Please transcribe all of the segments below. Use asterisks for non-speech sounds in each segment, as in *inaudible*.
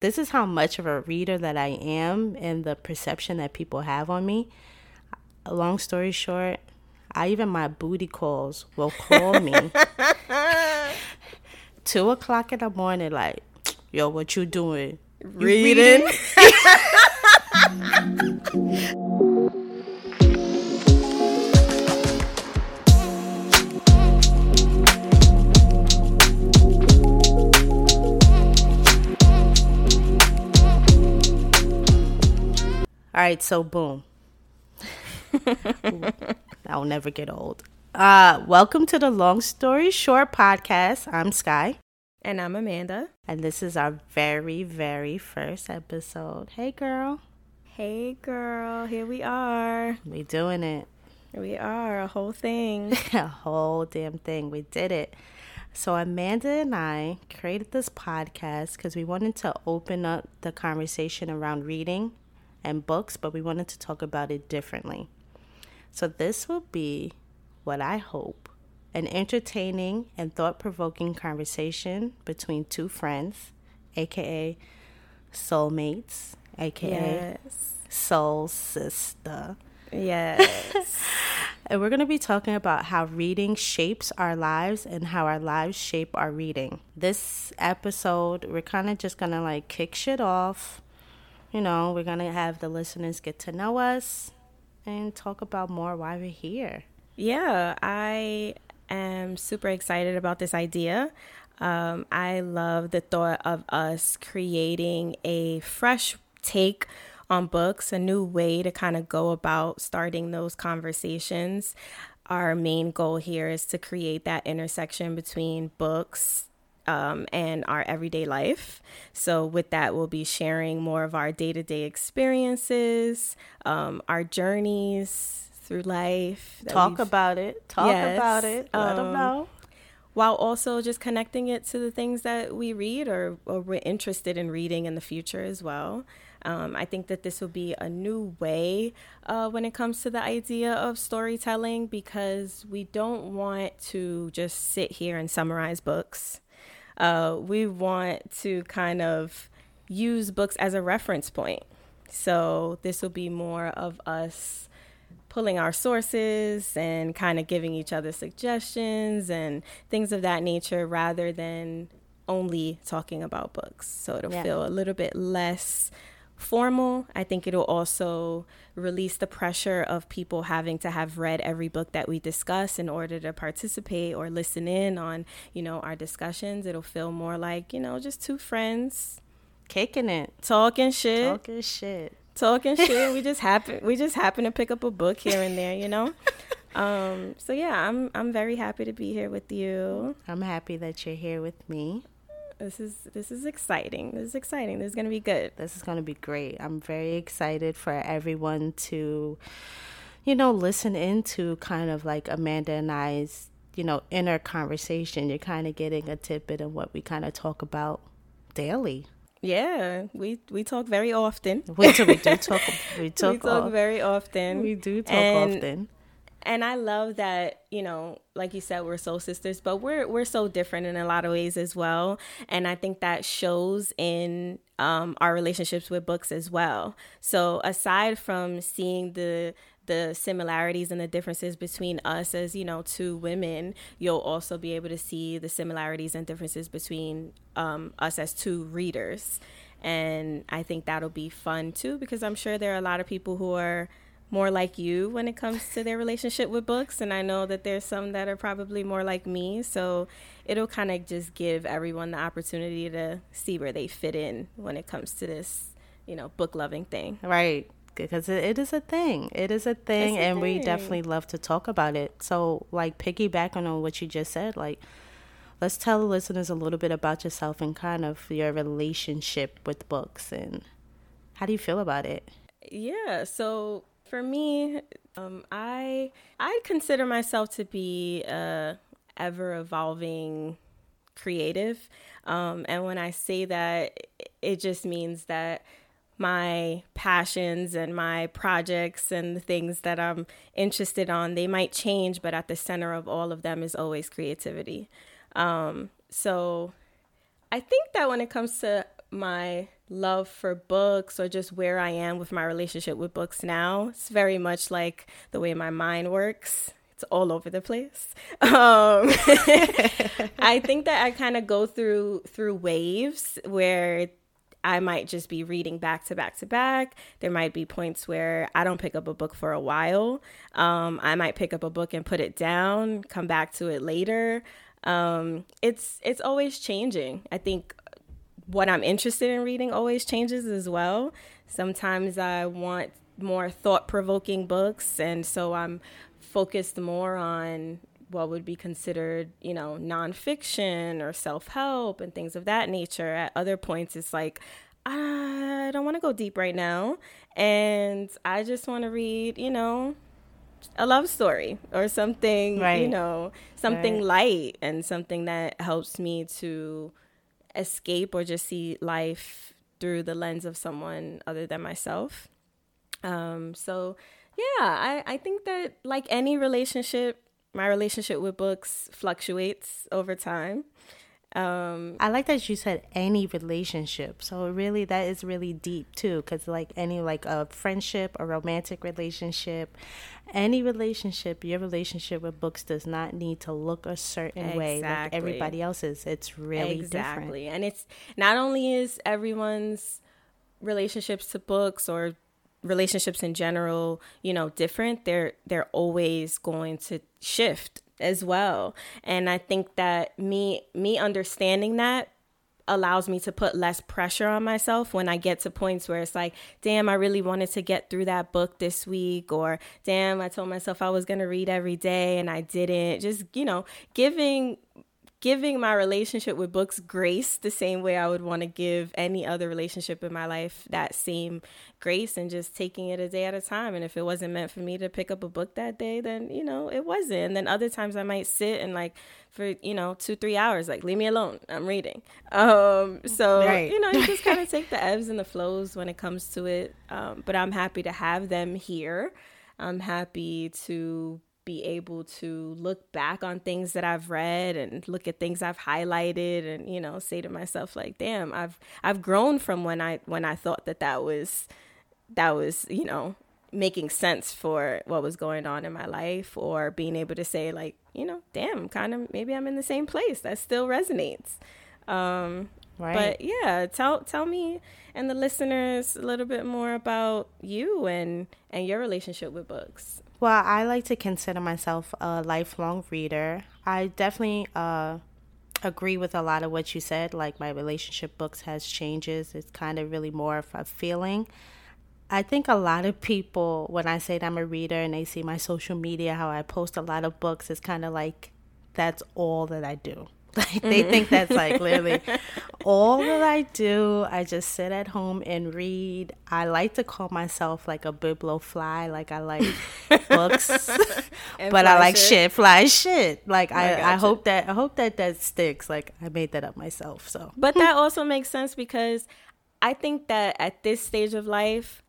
this is how much of a reader that I am and the perception that people have on me. Long story short, I even my booty calls will call me *laughs* two o'clock in the morning, like, yo, what you doing? You Reading. *laughs* All right, so boom. *laughs* I'll never get old. Uh, welcome to the Long Story Short podcast. I'm Skye, And I'm Amanda. and this is our very, very first episode. Hey, girl, Hey, girl. Here we are. we doing it. We are a whole thing. *laughs* a whole damn thing. We did it. So Amanda and I created this podcast because we wanted to open up the conversation around reading and books, but we wanted to talk about it differently. So this will be what I hope an entertaining and thought provoking conversation between two friends, aka soulmates, aka yes. soul sister. Yes. *laughs* And we're going to be talking about how reading shapes our lives and how our lives shape our reading. This episode, we're kind of just going to like kick shit off. You know, we're going to have the listeners get to know us and talk about more why we're here. yeah, I am super excited about this idea. Um, I love the thought of us creating a fresh take on books, a new way to kind of go about starting those conversations. Our main goal here is to create that intersection between books um, and our everyday life. So, with that, we'll be sharing more of our day to day experiences, um, our journeys through life. Talk about it. Talk Yes, about it. Let them um, know. while also just connecting it to the things that we read or, or we're interested in reading in the future as well. Um, I think that this will be a new way uh, when it comes to the idea of storytelling because we don't want to just sit here and summarize books. Uh, we want to kind of use books as a reference point. So this will be more of us pulling our sources and kind of giving each other suggestions and things of that nature rather than only talking about books. So it'll Yeah. feel a little bit less formal. I think it'll also release the pressure of people having to have read every book that we discuss in order to participate or listen in on, you know, our discussions. It'll feel more like, you know, just two friends Kicking it. talking shit Talking shit. talking *laughs* shit. we just happen we just happen to pick up a book here and there, you know. *laughs* Um, so yeah, I'm I'm very happy to be here with you. I'm happy that you're here with me. This is this is exciting. This is exciting. This is gonna be good. This is going to be great. I'm very excited for everyone to, you know, listen into kind of like Amanda and I's, you know, inner conversation. You're kind of getting a tidbit of what we kind of talk about daily. Yeah, we we talk very often. We do, we do *laughs* talk. We talk. we talk very often. we do talk And- often. And I love that you know, like you said, we're soul sisters, but we're we're so different in a lot of ways as well. And I think that shows in um, our relationships with books as well. So aside from seeing the the similarities and the differences between us as you know two women, you'll also be able to see the similarities and differences between um, us as two readers. And I think that'll be fun too, because I'm sure there are a lot of people who are more like you when it comes to their relationship with books and i know that there's some that are probably more like me so it'll kind of just give everyone the opportunity to see where they fit in when it comes to this you know book loving thing Right. Because it, it is a thing. It is a thing, It's a and we definitely love to talk about it. So, like, piggybacking on what you just said, like, let's tell the listeners a little bit about yourself and kind of your relationship with books and how do you feel about it? yeah so for me um, i i consider myself to be a ever evolving creative. Um, and when i say that it just means that my passions and my projects and the things that i'm interested on they might change but at the center of all of them is always creativity. Um, so I think that when it comes to my love for books or just where I am with my relationship with books now. It's very much like the way my mind works. It's all over the place. *laughs* Um, *laughs* I think that I kind of go through through waves where I might just be reading back to back to back. There might be points where I don't pick up a book for a while. Um, I might pick up a book and put it down, come back to it later. Um, it's it's always changing. I think what I'm interested in reading always changes as well. Sometimes I want more thought provoking books, and so I'm focused more on what would be considered, you know, nonfiction or self help and things of that nature. At other points, it's like, I don't want to go deep right now. And I just want to read, you know, a love story or something, right. you know, something right. light and something that helps me to escape or just see life through the lens of someone other than myself. Um, so, yeah, I, I think that like any relationship, my relationship with books fluctuates over time. Um, I like that you said any relationship. So really, that is really deep too, because like any like a friendship, a romantic relationship, any relationship, your relationship with books does not need to look a certain exactly. way like everybody else's. It's really exactly, different. and it's not only is everyone's relationships to books or relationships in general, you know, different, they're they're always going to shift as well. And I think that me me understanding that allows me to put less pressure on myself when I get to points where it's like, damn, I really wanted to get through that book this week, or damn, I told myself I was going to read every day and I didn't. Just, you know, giving giving my relationship with books grace the same way I would want to give any other relationship in my life that same grace and just taking it a day at a time. And if it wasn't meant for me to pick up a book that day, then, you know, it wasn't. And then other times I might sit and like for, you know, two, three hours, like leave me alone. I'm reading. Um, so, right. you know, you just kind of *laughs* take the ebbs and the flows when it comes to it. Um, but I'm happy to have them here. I'm happy to be able to look back on things that I've read and look at things I've highlighted and you know say to myself like damn I've I've grown from when I when I thought that that was that was you know making sense for what was going on in my life or being able to say like you know damn kind of maybe I'm in the same place. That still resonates. Um right. but yeah tell tell me and the listeners a little bit more about you and and your relationship with books well, I like to consider myself a lifelong reader. I definitely uh, agree with a lot of what you said. Like my relationship books has changes. It's kind of really more of a feeling. I think a lot of people, when I say that I'm a reader and they see my social media, how I post a lot of books, it's kind of like that's all that I do. *laughs* Like they mm-hmm. think that's like literally *laughs* all that I do. I just sit at home and read. I like to call myself like a bibliofly. Like I like *laughs* books, but I like shit. shit, fly shit. Like I, I, I hope that I hope that that sticks. Like I made that up myself. So, but that also makes sense because I think that at this stage of life,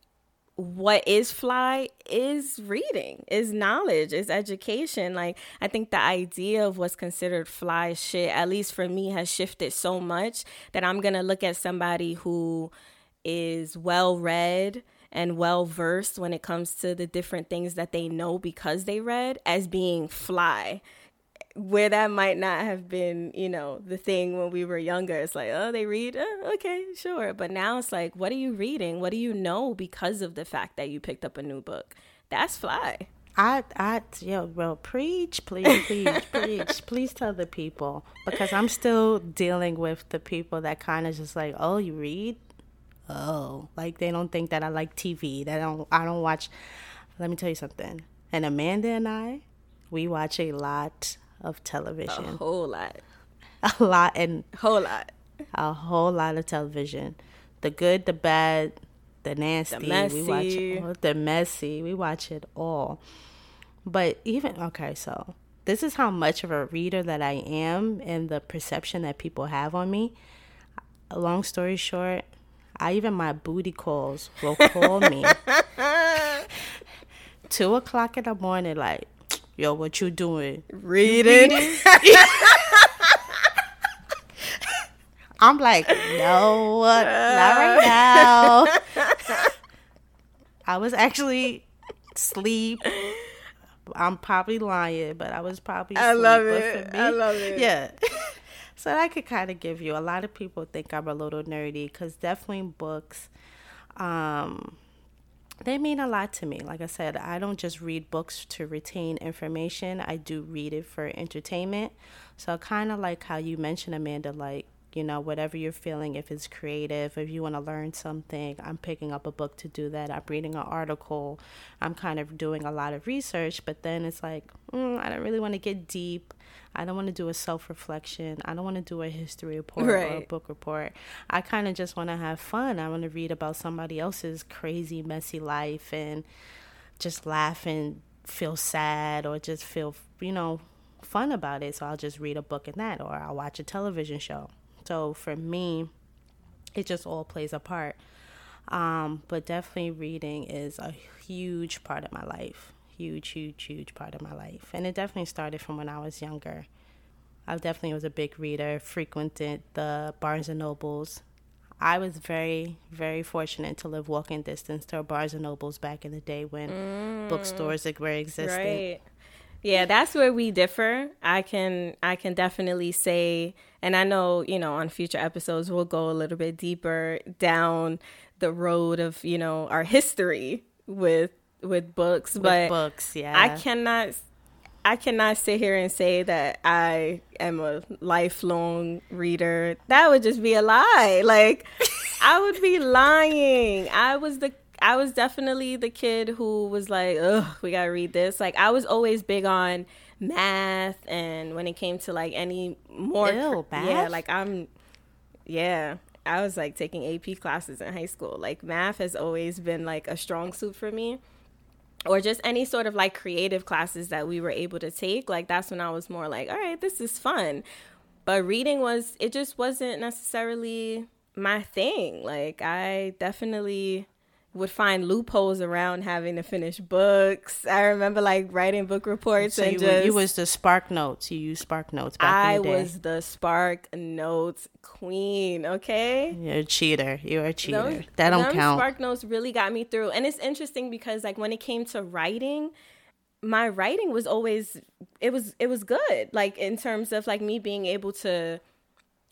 what is fly is reading, is knowledge, is education. Like I think the idea of what's considered fly shit, at least for me, has shifted so much that I'm gonna look at somebody who is well read and well versed when it comes to the different things that they know because they read as being fly where that might not have been, you know, the thing when we were younger. It's like, oh, they read, oh, okay, sure. But now it's like, what are you reading? What do you know because of the fact that you picked up a new book? That's fly. I, I, yo, well, preach, please, please, *laughs* preach, please tell the people because I'm still dealing with the people that kind of just like, oh, you read, oh, like they don't think that I like TV. That I don't, I don't watch. Let me tell you something. And Amanda and I, we watch a lot of television. A whole lot. *laughs* A lot and whole lot. A whole lot of television. The good, the bad, the nasty. The messy. We watch all, the messy. We watch it all. But even okay, so this is how much of a reader that I am and the perception that people have on me. Long story short, I even my booty calls will call me *laughs* two o'clock in the morning, like, yo, what you doing? Reading. Reading? *laughs* I'm like, no, not right now. I was actually asleep. I'm probably lying, but I was probably. I love it. me- I love it. Yeah. *laughs* so I could kind of give you. A lot of people think I'm a little nerdy because definitely books. Um, they mean a lot to me. Like I said, I don't just read books to retain information. I do read it for entertainment. So kind of like how you mentioned, Amanda, like you know, whatever you're feeling, if it's creative, if you want to learn something, I'm picking up a book to do that. I'm reading an article. I'm kind of doing a lot of research, but then it's like, mm, I don't really want to get deep. I don't want to do a self reflection. I don't want to do a history report or a book report. I kind of just want to have fun. I want to read about somebody else's crazy, messy life and just laugh and feel sad or just feel, you know, fun about it. So I'll just read a book in that or I'll watch a television show. So for me, it just all plays a part. Um, but definitely reading is a huge part of my life. Huge, huge, huge part of my life. And it definitely started from when I was younger. I definitely was a big reader, frequented the Barnes and Nobles. I was very, very fortunate to live walking distance to a Barnes and Nobles back in the day when mm. bookstores were existing. Right. Yeah, that's where we differ. I can I can definitely say and I know, you know, on future episodes we'll go a little bit deeper down the road of, you know, our history with with books, With but books, yeah. I cannot I cannot sit here and say that I am a lifelong reader. That would just be a lie. Like *laughs* I would be lying. I was the I was definitely the kid who was like, "Ugh, we got to read this." Like I was always big on math and when it came to like any more Ew, yeah, like I'm yeah, I was like taking AP classes in high school. Like math has always been like a strong suit for me or just any sort of like creative classes that we were able to take like that's when i was more like all right this is fun. But reading was it just wasn't necessarily my thing. Like i definitely would find loopholes around having to finish books i remember like writing book reports So and you, just were, you was the Spark Notes. You used Spark Notes back i in the day. was the spark notes queen okay You're a cheater. You're a cheater. Those- that don't count. Spark notes really got me through, and it's interesting because like when it came to writing, my writing was always it was it was good. Like in terms of like me being able to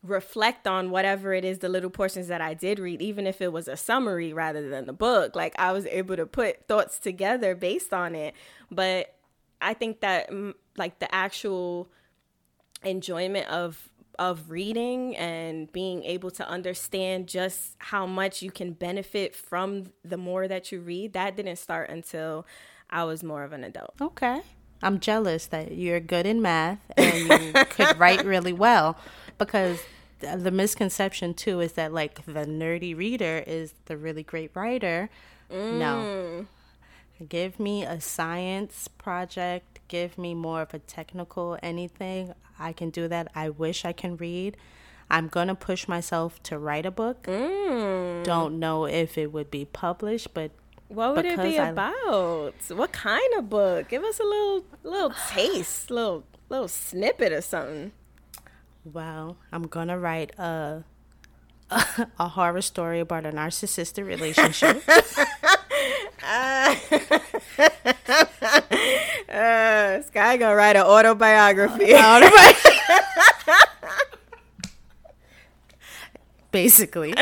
reflect on whatever it is the little portions that I did read, even if it was a summary rather than the book. Like I was able to put thoughts together based on it. But I think that mm, like the actual enjoyment of of reading and being able to understand just how much you can benefit from the more that you read that didn't start until I was more of an adult. Okay. I'm jealous that you're good in math and you could write really well because the misconception too is that like the nerdy reader is the really great writer. No. Mm. Give me a science project, give me more of a technical anything. I can do that. I wish I can read. I'm going to push myself to write a book. Mm. Don't know if it would be published, but What would it be I- about? What kind of book? Give us a little little *sighs* taste, little little snippet or something. Well, I'm gonna write a *laughs* a, horror story about a narcissistic relationship. *laughs* Uh, *laughs* Skye gonna write an autobiography. Basically,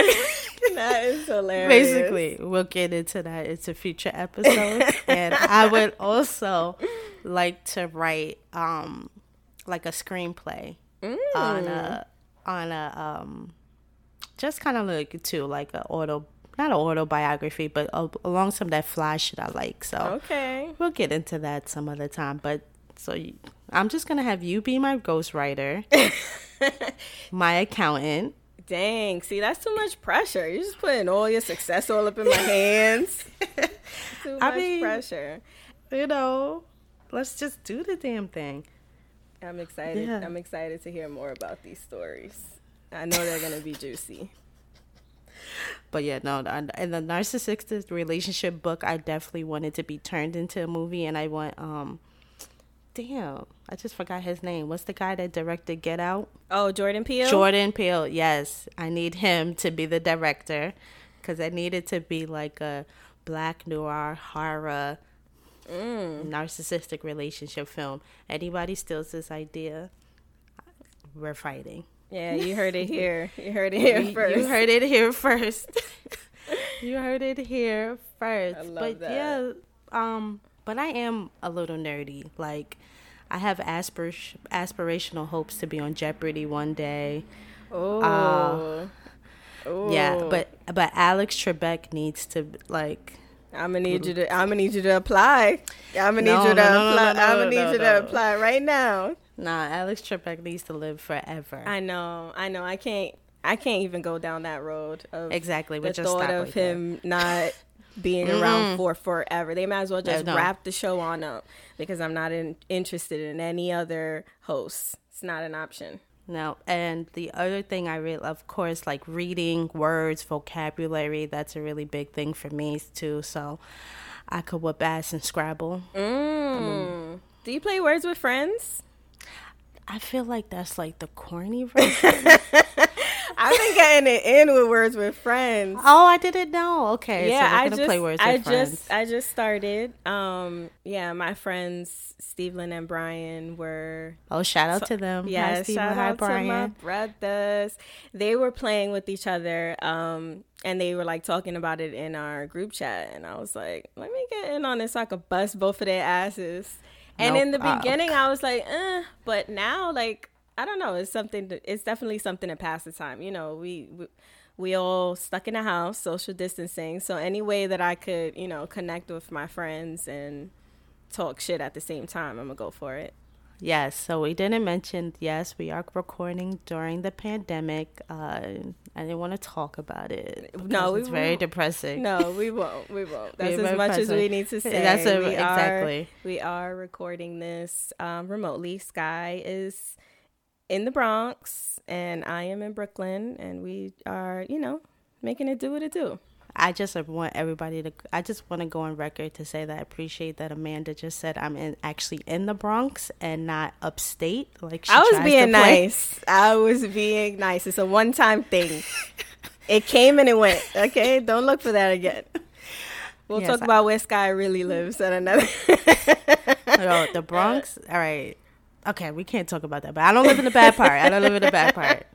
that is *laughs* hilarious. basically, we'll get into that. It's a future episode, and I would *laughs* also like to write um like a screenplay on a on a um just kind of like too like a auto not an autobiography, but a, along some of that flash that I like. So Okay. We'll get into that some other time, but so you, I'm just gonna have you be my ghostwriter, *laughs* my accountant. Dang, see, that's too much pressure. You're just putting all your success all up in my hands. *laughs* too I much mean- pressure. You know, let's just do the damn thing. I'm excited. Yeah. I'm excited to hear more about these stories. I know they're gonna be juicy. *laughs* But yeah, no, and the narcissistic relationship book, I definitely wanted to be turned into a movie, and I want um damn, I just forgot his name. What's the guy that directed Get Out? Oh, Jordan Peele. Jordan Peele. Yes, I need him to be the director because I needed to be like a black noir horror mm. narcissistic relationship film. Anybody steals this idea, we're fighting. Yeah, you heard it *laughs* here. You heard it here first. You heard it here *laughs* first. you heard it here first. I love but that. yeah, um, but I am a little nerdy. Like, I have aspir- aspirational hopes to be on Jeopardy one day. Oh. Uh, yeah, but but Alex Trebek needs to like I'm gonna need you to. I'm gonna need you to apply. I'm gonna need you to no, no, apply. I'm gonna need you to apply right now. Nah, Alex Trebek needs to live forever. I know. I know. I can't. I can't even go down that road of exactly. The thought of him not *laughs* being around for forever. They might as well just wrap the show on up because I'm not in, interested in any other hosts. It's not an option. No, and the other thing I really, of course, like reading words, vocabulary. That's a really big thing for me too. So I could whip ass and Scrabble. Mm. Do you play Words with Friends? I feel like that's like the corny version. *laughs* I've been getting it in with words with friends. Oh, I didn't know. Okay, yeah, so I just, play words I with friends. just, I just started. Um, yeah, my friends Steven and Brian were. Oh, shout out to them. Yeah, shout Hi, out Brian. to my brothers. They were playing with each other. Um, and they were like talking about it in our group chat, and I was like, let me get in on this so I could bust both of their asses. And nope. in the beginning, uh, I was like, eh, but now, like, I don't know. It's something. To, it's definitely something to pass the time. You know, we, we we all stuck in a house, social distancing. So any way that I could, you know, connect with my friends and talk shit at the same time, I'm gonna go for it. Yes. So we didn't mention. Yes, we are recording during the pandemic. Uh, I didn't want to talk about it. No, it's very depressing. No, we won't. We won't. *laughs* That's as much as we need to say. That's a, we exactly. Are, we are recording this um, remotely. Skye is in the Bronx and I am in Brooklyn and we are, you know, making it do what it do. I just want everybody to. I just want to go on record to say that I appreciate that Amanda just said I'm in actually in the Bronx and not upstate. Like I was being nice. I was being nice. It's a one time thing. it came and it went. Okay, don't look for that again. We'll yes, talk I, about where Skye really lives at another. oh, the Bronx. All right. Okay, we can't talk about that. But I don't live in the bad part. I don't live in the bad part.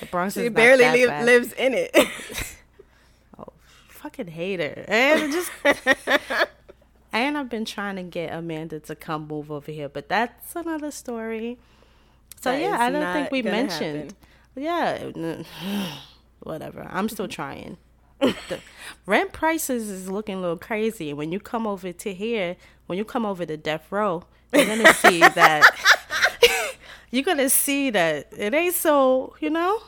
The Bronx *laughs* she barely li- lives in it. *laughs* oh, fucking hater. And just *laughs* and I've been trying to get Amanda to come move over here, but that's another story. So that yeah, I don't think we mentioned. Happen. Yeah, *sighs* whatever. I'm still trying. the rent prices is looking a little crazy. When you come over to here, when you come over to Death Row, you're gonna see that *laughs* you're gonna see that it ain't so you know?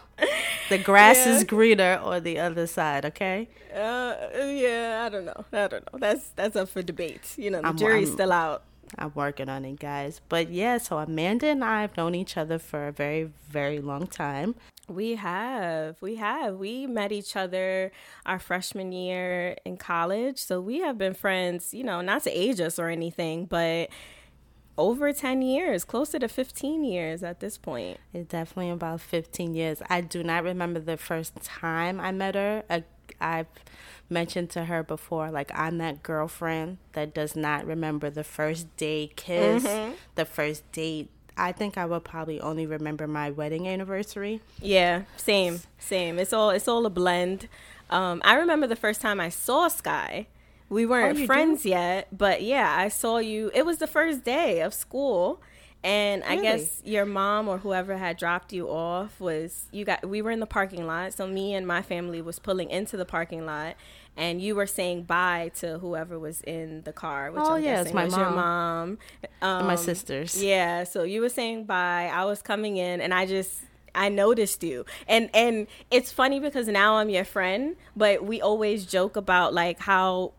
The grass yeah. is greener on the other side okay? Uh, yeah i don't know. I don't know. That's that's up for debate. You know the I'm, jury's I'm, still out. I'm working on it guys. But yeah so amanda and i have known each other for a very very long time. We have. We have. We met each other our freshman year in college. So we have been friends you know not to age us or anything but over 10 years, closer to 15 years at this point. It's definitely about 15 years. I do not remember the first time I met her. I, I've mentioned to her before, like, I'm that girlfriend that does not remember the first day kiss, mm-hmm. the first date. I think I will probably only remember my wedding anniversary. Yeah, same, same. It's all it's all a blend. Um, I remember the first time I saw Skye we weren't oh, friends yet, but yeah, I saw you. It was the first day of school. And really? I guess your mom or whoever had dropped you off was you got we were in the parking lot. So me and my family was pulling into the parking lot and you were saying bye to whoever was in the car, which oh, I'm yeah, guessing my was mom. your mom. Um, my sisters. Yeah, so you were saying bye. I was coming in and I just I noticed you. And and it's funny because now I'm your friend, but we always joke about like how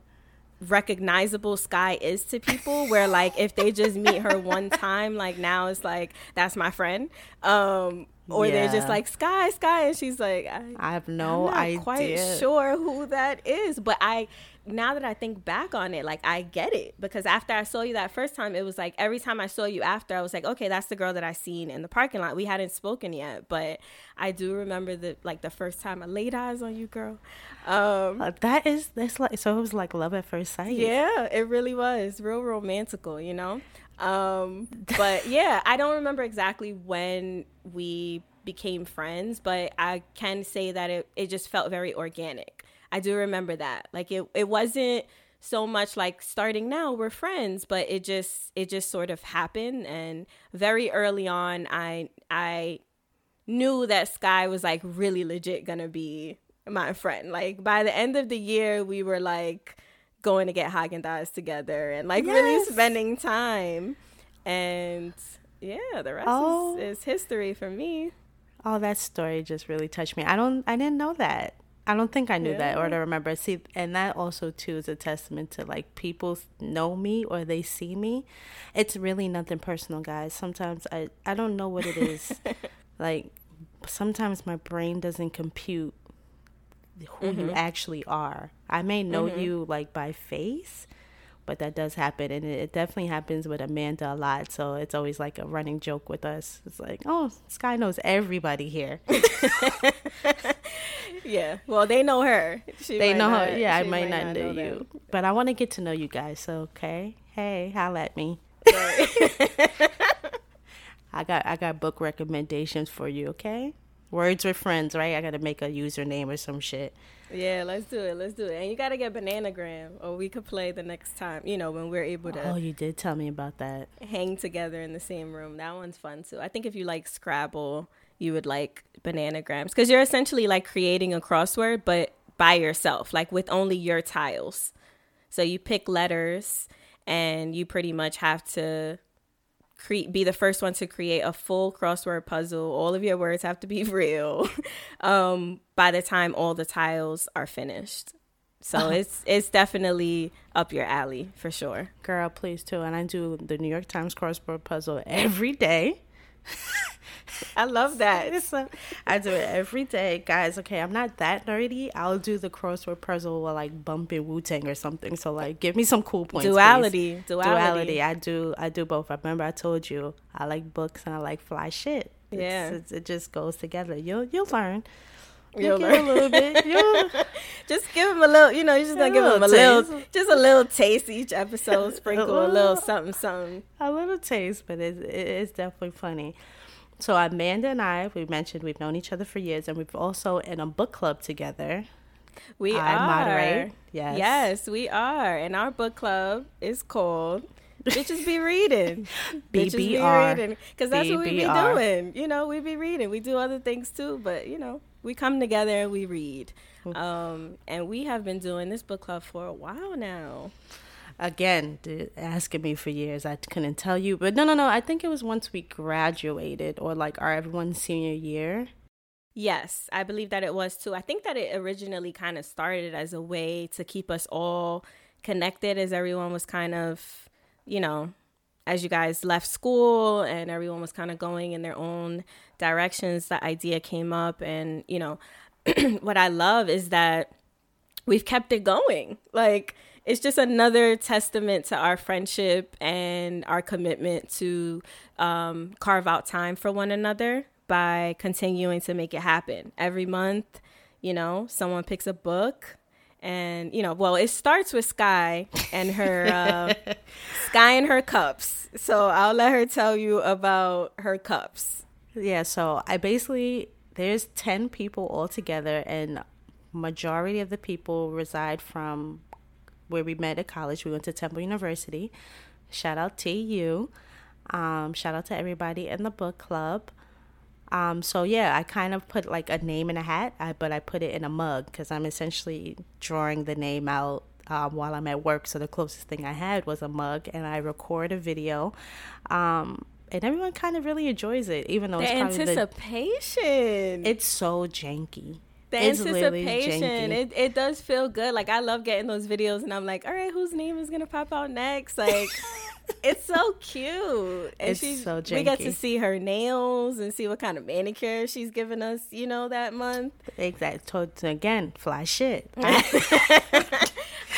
recognizable Skye is to people where like if they just meet her one time like now it's like that's my friend. Um or they're just like Skye, Skye, and she's like, I, I have no I'm not idea. quite sure who that is, but I now that I think back on it, like I get it because after I saw you that first time, it was like every time I saw you after, I was like, okay, that's the girl that I seen in the parking lot. We hadn't spoken yet, but I do remember the like the first time I laid eyes on you, girl. Um, Uh, that is that's like so it was like love at first sight. yeah, it really was real romantical, you know. Um, *laughs* but yeah, I don't remember exactly when we became friends, but I can say that it, it just felt very organic. I do remember that. Like it it wasn't so much like starting now we're friends, but it just it just sort of happened and very early on I I knew that Skye was like really legit gonna be my friend. Like by the end of the year, we were like going to get Haagen Dazs together and like really spending time. And yeah, the rest Oh. is, is history for me. Oh, that story just really touched me. I don't I didn't know that. I don't think I knew that or Yeah. to remember. See, and that also too is a testament to like people know me or they see me. It's really nothing personal, guys. Sometimes I I don't know what it is. *laughs* like sometimes my brain doesn't compute who you mm-hmm. actually are. I may know mm-hmm. you like by face, but that does happen and it, it definitely happens with Amanda a lot. So it's always like a running joke with us. It's like, oh, Skye knows everybody here. *laughs* *laughs* Yeah. Well, they know her. She they know not- her. Yeah, I she might not know them. you, but I want to get to know you guys. So okay, hey, holla at me. *laughs* I got I got book recommendations for you. Okay, words with friends, right? I got to make a username or some shit. Yeah, let's do it. Let's do it. And you got to get Bananagram, or we could play the next time. You know, when we're able to Oh, you did tell me about that. hang together in the same room. That one's fun too. I think if you like Scrabble, you would like Bananagrams because you're essentially like creating a crossword, but by yourself, like with only your tiles. So you pick letters, and you pretty much have to create be the first one to create a full crossword puzzle. All of your words have to be *laughs* real. um, by the time all the tiles are finished. So *laughs* it's it's definitely up your alley for sure. Girl, please too. And I do the New York Times crossword puzzle every day. *laughs* I love *laughs* that. A- I do it every day, guys. Okay, I'm not that nerdy. I'll do the crossword puzzle while like bumping Wu Tang or something. So like, give me some cool points. please. duality, duality. duality. I do. I do both. I remember I told you I like books and I like fly shit. It's- Yeah. it's- it just goes together. You'll you'll learn. You'll a learn. little bit. *laughs* You'll, Just give him a little, you know, you're just gonna A give him a little little, just a little taste each episode, *laughs* sprinkle a little something, something. a little taste, but it's it's definitely funny. So Amanda and I, we mentioned we've known each other for years, and we've also in a book club together. We I are. moderate. Yes. Yes, we are. And our book club is called Bitches Be Reading. *laughs* Bitches Be BBR. Reading. Because that's what we be doing. You know, we be reading. We do other things too, but, you know, we come together and we read. Mm. Um, and we have been doing this book club for a while now. Again, asking me for years, I couldn't tell you, but no, no, no. I think it was once we graduated, or like our everyone's senior year. Yes, I believe that it was too. I think that it originally kind of started as a way to keep us all connected as everyone was kind of, you know, as you guys left school and everyone was kind of going in their own directions, the idea came up. And, you know, *clears throat* what I love is that we've kept it going. Like, it's just another testament to our friendship and our commitment to um, carve out time for one another by continuing to make it happen. Every month, you know, someone picks a book. And, you know, well, it starts with Skye and her, uh, *laughs* Skye and her cups. So I'll let her tell you about her cups. Yeah, so I basically there's 10 people all together and majority of the people reside from where we met at college. We went to Temple University. Shout out to you. Um, shout out to everybody in the book club. Um, so yeah, I kind of put like a name in a hat, I, but I put it in a mug because I'm essentially drawing the name out um, while I'm at work. So the closest thing I had was a mug, and I record a video. Um, and everyone kind of really enjoys it, even though The it's probably the, anticipation. it's so janky. The It's anticipation it, it does feel good like i love getting those videos and i'm like all right whose name is gonna pop out next like *laughs* it's so cute. And It's she's so we get to see her nails and see what kind of manicure she's given us, you know, that month. exactly. So again, fly shit. *laughs* *laughs*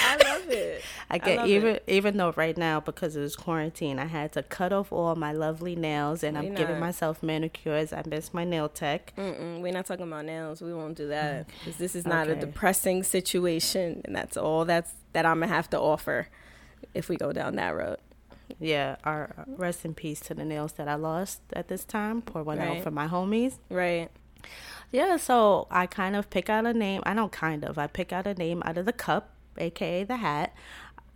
I love it. *laughs* I get even it. even though right now because it was quarantine, I had to cut off all my lovely nails, and We I'm giving myself manicures. I miss my nail tech. Mm-mm, we're not talking about nails. We won't do that mm. because this is not a depressing situation, and that's all that's that I'm gonna have to offer if we go down that road. Yeah, our rest in peace to the nails that I lost at this time. Pour one Right. out for my homies. Right. Yeah, so I kind of pick out a name. I don't kind of. I pick out a name out of the cup, aka the hat.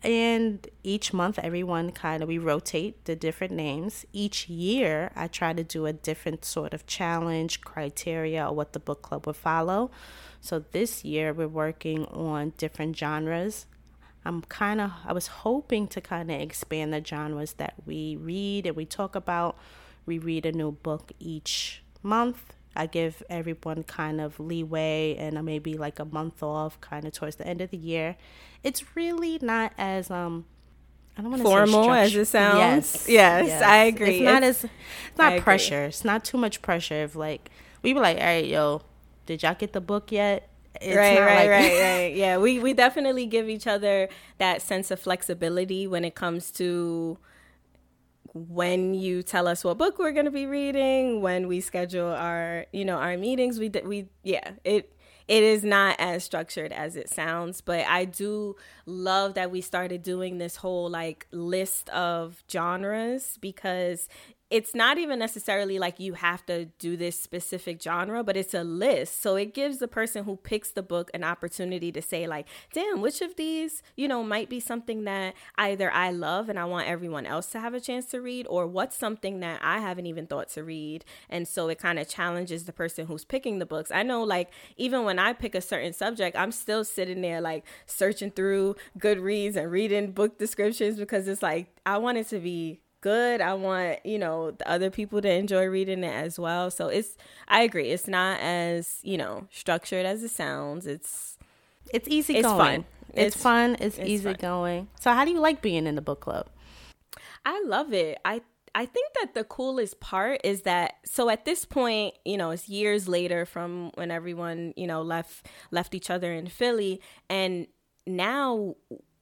And each month, everyone kind of, we rotate the different names. Each year, I try to do a different sort of challenge, criteria, or what the book club would follow. So this year, we're working on different genres. I'm kind of, I was hoping to kind of expand the genres that we read and we talk about. We read a new book each month. I give everyone kind of leeway and maybe like a month off kind of towards the end of the year. It's really not as, um, I don't want to Formal say as it sounds? Yes, Yes, I agree. It's not as, it's I not agree. pressure. It's not too much pressure. If like we were like, all right, yo, did y'all get the book yet? It's right, right, like- right, *laughs* right. Yeah, we we definitely give each other that sense of flexibility when it comes to when you tell us what book we're going to be reading, when we schedule our, you know, our meetings, we we yeah, it it is not as structured as it sounds, but I do love that we started doing this whole like list of genres because it's not even necessarily like you have to do this specific genre, but it's a list. So it gives the person who picks the book an opportunity to say, like, damn, which of these, you know, might be something that either I love and I want everyone else to have a chance to read, or what's something that I haven't even thought to read. And so it kind of challenges the person who's picking the books. I know, like, even when I pick a certain subject, I'm still sitting there, like, searching through Goodreads and reading book descriptions because it's like, I want it to be good. I want, you know, the other people to enjoy reading it as well. So it's I agree. It's not as, you know, structured as it sounds. It's It's easy It's going. fun. It's, It's- fun. It's, it's easy fun. going. So how do you like being in the book club? I love it. I I think that the coolest part is that so at this point, you know, it's years later from when everyone, you know, left left each other in Philly and now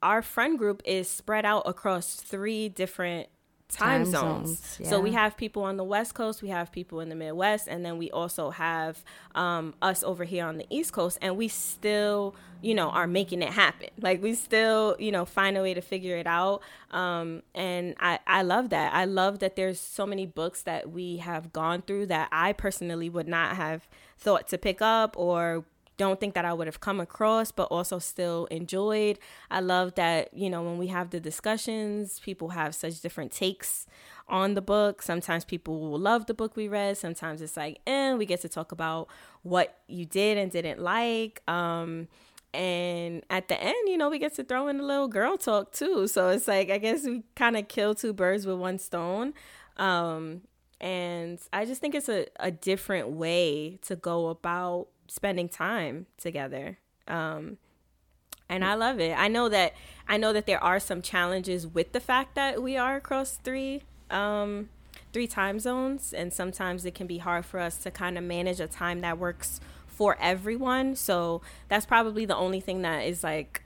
our friend group is spread out across three different time, Time zones. zones, So we have people on the West Coast, we have people in the Midwest, and then we also have um, us over here on the East Coast, and we still, you know, are making it happen. Like we still, you know, find a way to figure it out. Um, and I, I love that. I love that there's so many books that we have gone through that I personally would not have thought to pick up or don't think that I would have come across, but also still enjoyed. I love that, you know, when we have the discussions, people have such different takes on the book. Sometimes people will love the book we read. Sometimes it's like, eh, we get to talk about what you did and didn't like. Um, and at the end, you know, we get to throw in a little girl talk too. So it's like, I guess we kind of kill two birds with one stone. Um, and I just think it's a, a different way to go about spending time together. Um, and I love it. I know that I know that there are some challenges with the fact that we are across three um, three time zones, and sometimes it can be hard for us to kind of manage a time that works for everyone. So that's probably the only thing that is like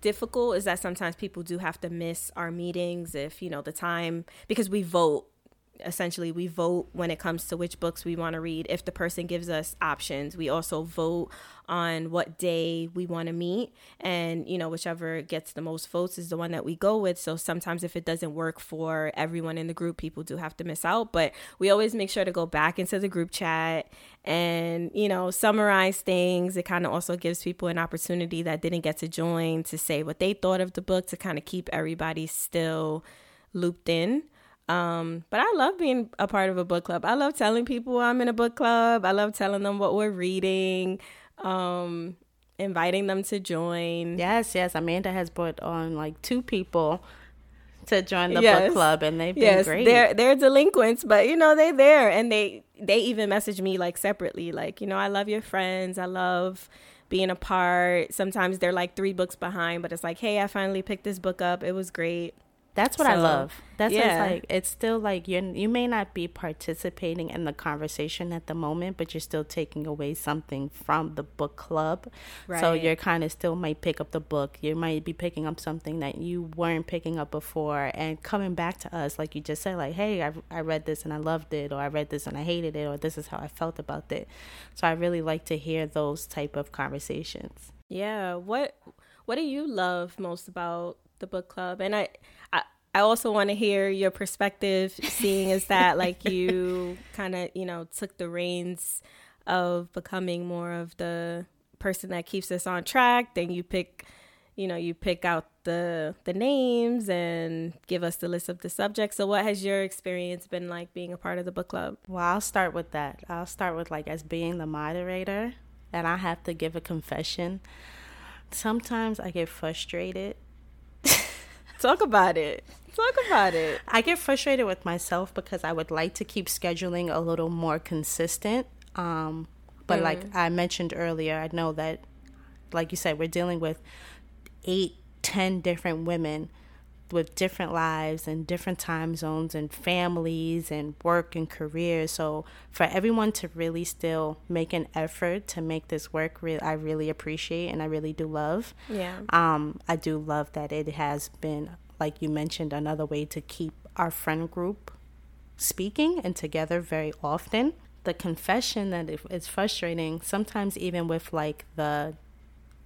difficult is that sometimes people do have to miss our meetings if you know the time because we vote essentially we vote when it comes to which books we want to read. If the person gives us options we also vote on what day we want to meet. And you know whichever gets the most votes is the one that we go with. So sometimes if it doesn't work for everyone in the group people do have to miss out. But we always make sure to go back into the group chat and you know summarize things. It kind of also gives people an opportunity that didn't get to join to say what they thought of the book to kind of keep everybody still looped in um, but I love being a part of a book club. I love telling people I'm in a book club. I love telling them what we're reading, um, inviting them to join. Yes, yes. Amanda has brought on like two people to join the Yes. book club, and they've been Yes, great. they're they're delinquents, but you know they're there, and they they even message me like separately, like you know I love your friends, I love being a part. Sometimes they're like three books behind, but it's like, hey, I finally picked this book up. It was great. That's what so, I love. That's yeah. like it's still like you you may not be participating in the conversation at the moment, but you're still taking away something from the book club. Right. So you're kind of still might pick up the book. You might be picking up something that you weren't picking up before, and coming back to us, like you just said, like, hey, I I read this and I loved it, or I read this and I hated it, or this is how I felt about it. So I really like to hear those type of conversations. Yeah. What What do you love most about the book club? And I I also want to hear your perspective, seeing as that like you *laughs* kind of you know took the reins of becoming more of the person that keeps us on track. Then you pick, you know, you pick out the the names and give us the list of the subjects. So, what has your experience been like being a part of the book club? Well, I'll start with that. I'll start with like as being the moderator, and I have to give a confession. Sometimes I get frustrated Talk about it. Talk about it. I get frustrated with myself because I would like to keep scheduling a little more consistent. Um, but mm. like I mentioned earlier, I know that, like you said, we're dealing with eight, ten different women with different lives and different time zones and families and work and careers. So for everyone to really still make an effort to make this work, re- I really appreciate and I really do love. Yeah. Um, I do love that it has been, like you mentioned, another way to keep our friend group speaking and together very often. The confession that it's frustrating sometimes, even with like the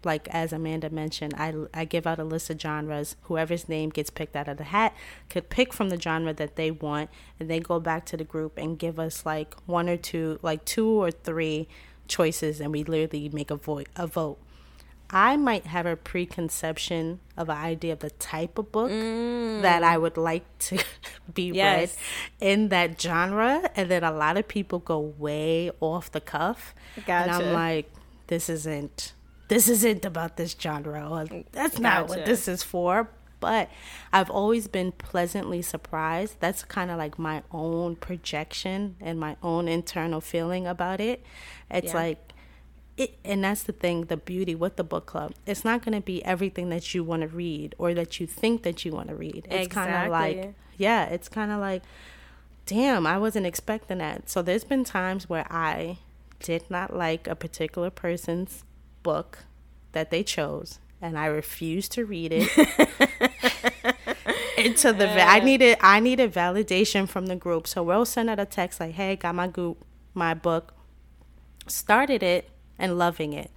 like as Amanda mentioned, I, I give out a list of genres. Whoever's name gets picked out of the hat could pick from the genre that they want, and they go back to the group and give us like one or two, like two or three choices, and we literally make a, vo- a vote. I might have a preconception of an idea of the type of book mm. that I would like to *laughs* be yes. read in that genre, and then a lot of people go way off the cuff, gotcha. and I'm like, this isn't this isn't about this genre that's not what this is for but I've always been pleasantly surprised. That's kind of like my own projection and my own internal feeling about it. It's yeah. like it, and that's the thing, the beauty with the book club. It's not going to be everything that you want to read or that you think that you want to read. It's exactly. kind of like, yeah, it's kind of like, damn, I wasn't expecting that. So there's been times where I did not like a particular person's book that they chose, and I refused to read it. *laughs* Into the I uh. needed I needed validation from the group, so we'll send out a text like, "Hey, got my group, my book, started it and loving it."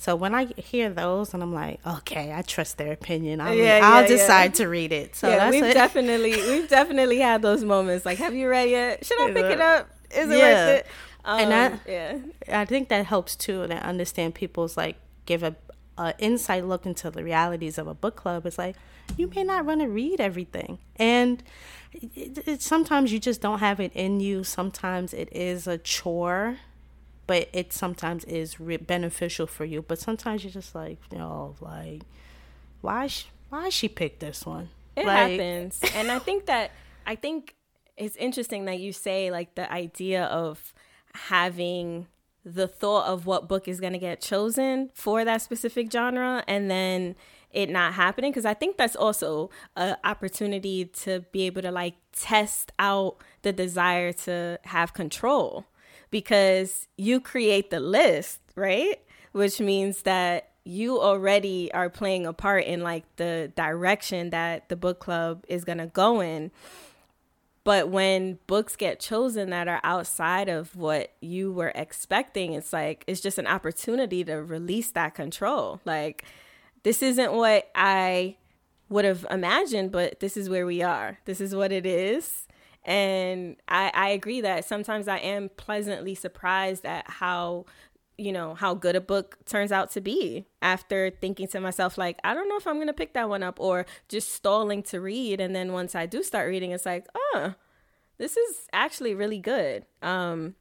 So when I hear those, and I'm like, okay, I trust their opinion. I yeah, I'll decide yeah. to read it. So yeah, we've it. definitely we've definitely had those moments. Like, have you read it? Should I pick it up? Is it yeah. worth it? Um, and I, yeah, I think that helps too, and I understand people's like give a, a inside look into the realities of a book club. It's like you may not want to read everything, and it, it, sometimes you just don't have it in you. Sometimes it is a chore, but it sometimes is re- beneficial for you. But sometimes you're just like, you know, like why sh- why she picked this one? It like, happens, and I think that I think it's interesting that you say like the idea of having the thought of what book is going to get chosen for that specific genre and then it not happening because i think that's also an opportunity to be able to like test out the desire to have control. Because you create the list right? Which means that you already are playing a part in like the direction that the book club is going to go in but when books get chosen that are outside of what you were expecting, it's like it's just an opportunity to release that control. Like, this isn't what I would have imagined, but this is where we are. This is what it is. And I, I agree that sometimes I am pleasantly surprised at how you know how good a book turns out to be after thinking to myself like i don't know if i'm gonna pick that one up or just stalling to read. And then once i do start reading it's like oh this is actually really good. Um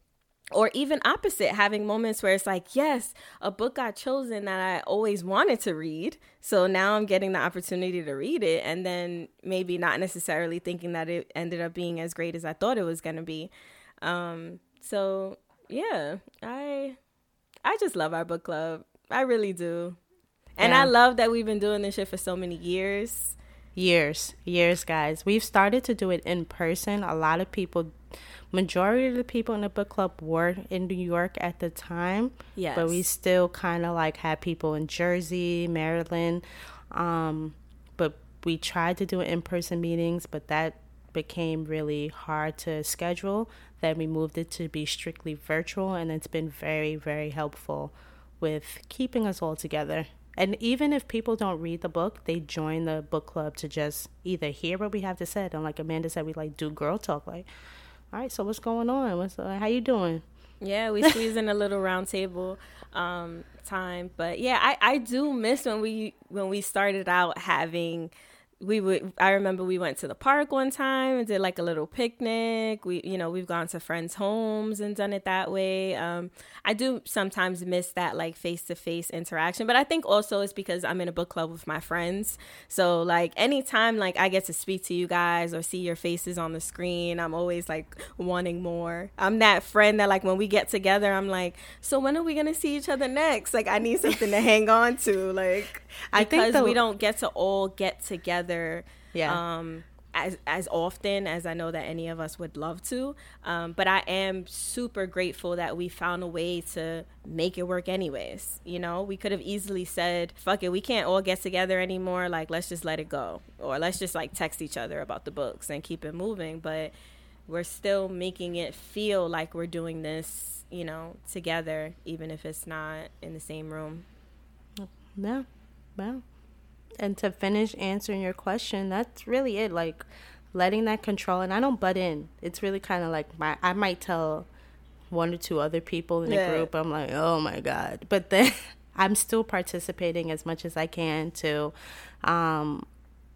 or even opposite having moments where it's like yes a book got chosen that i always wanted to read. So now i'm getting the opportunity to read it. And then maybe not necessarily thinking that it ended up being as great as i thought it was going to be. Um so yeah i I just love our book club. I really do. And yeah. I love that we've been doing this shit for so many years. Years, years, guys. We've started to do it in person. A lot of people, majority of the people in the book club were in New York at the time. Yes. But we still kind of like had people in Jersey, Maryland. Um, but we tried to do in person meetings, but that became really hard to schedule. Then we moved it to be strictly virtual, and it's been very, very helpful with keeping us all together. And even if people don't read the book, they join the book club to just either hear what we have to say, and like Amanda said, we like do girl talk. Like, all right, so what's going on? What's uh, how you doing? Yeah, we *laughs* squeeze in a little round table um, time, but yeah, I I do miss when we when we started out having we would i remember we went to the park one time and did like a little picnic. We you know we've gone to friends homes and done it that way. Um i do sometimes miss that like face-to-face interaction but i think also it's because i'm in a book club with my friends. So like anytime like i get to speak to you guys or see your faces on the screen i'm always like wanting more. I'm that friend that like when we get together i'm like so when are we gonna see each other next? Like i need something to *laughs* hang on to like I think the, we don't get to all get together. Yeah. Um, as as often as I know that any of us would love to. Um, but I am super grateful that we found a way to make it work anyways. You know, we could have easily said, fuck it, we can't all get together anymore. Like, let's just let it go. Or let's just like text each other about the books and keep it moving. But we're still making it feel like we're doing this, you know, together, even if it's not in the same room. Yeah. Well, and to finish answering your question, that's really it. Like letting that control, and I don't butt in. It's really kind of like my. I might tell one or two other people in the yeah. group. I'm like, oh my god, but then *laughs* I'm still participating as much as I can too. Um,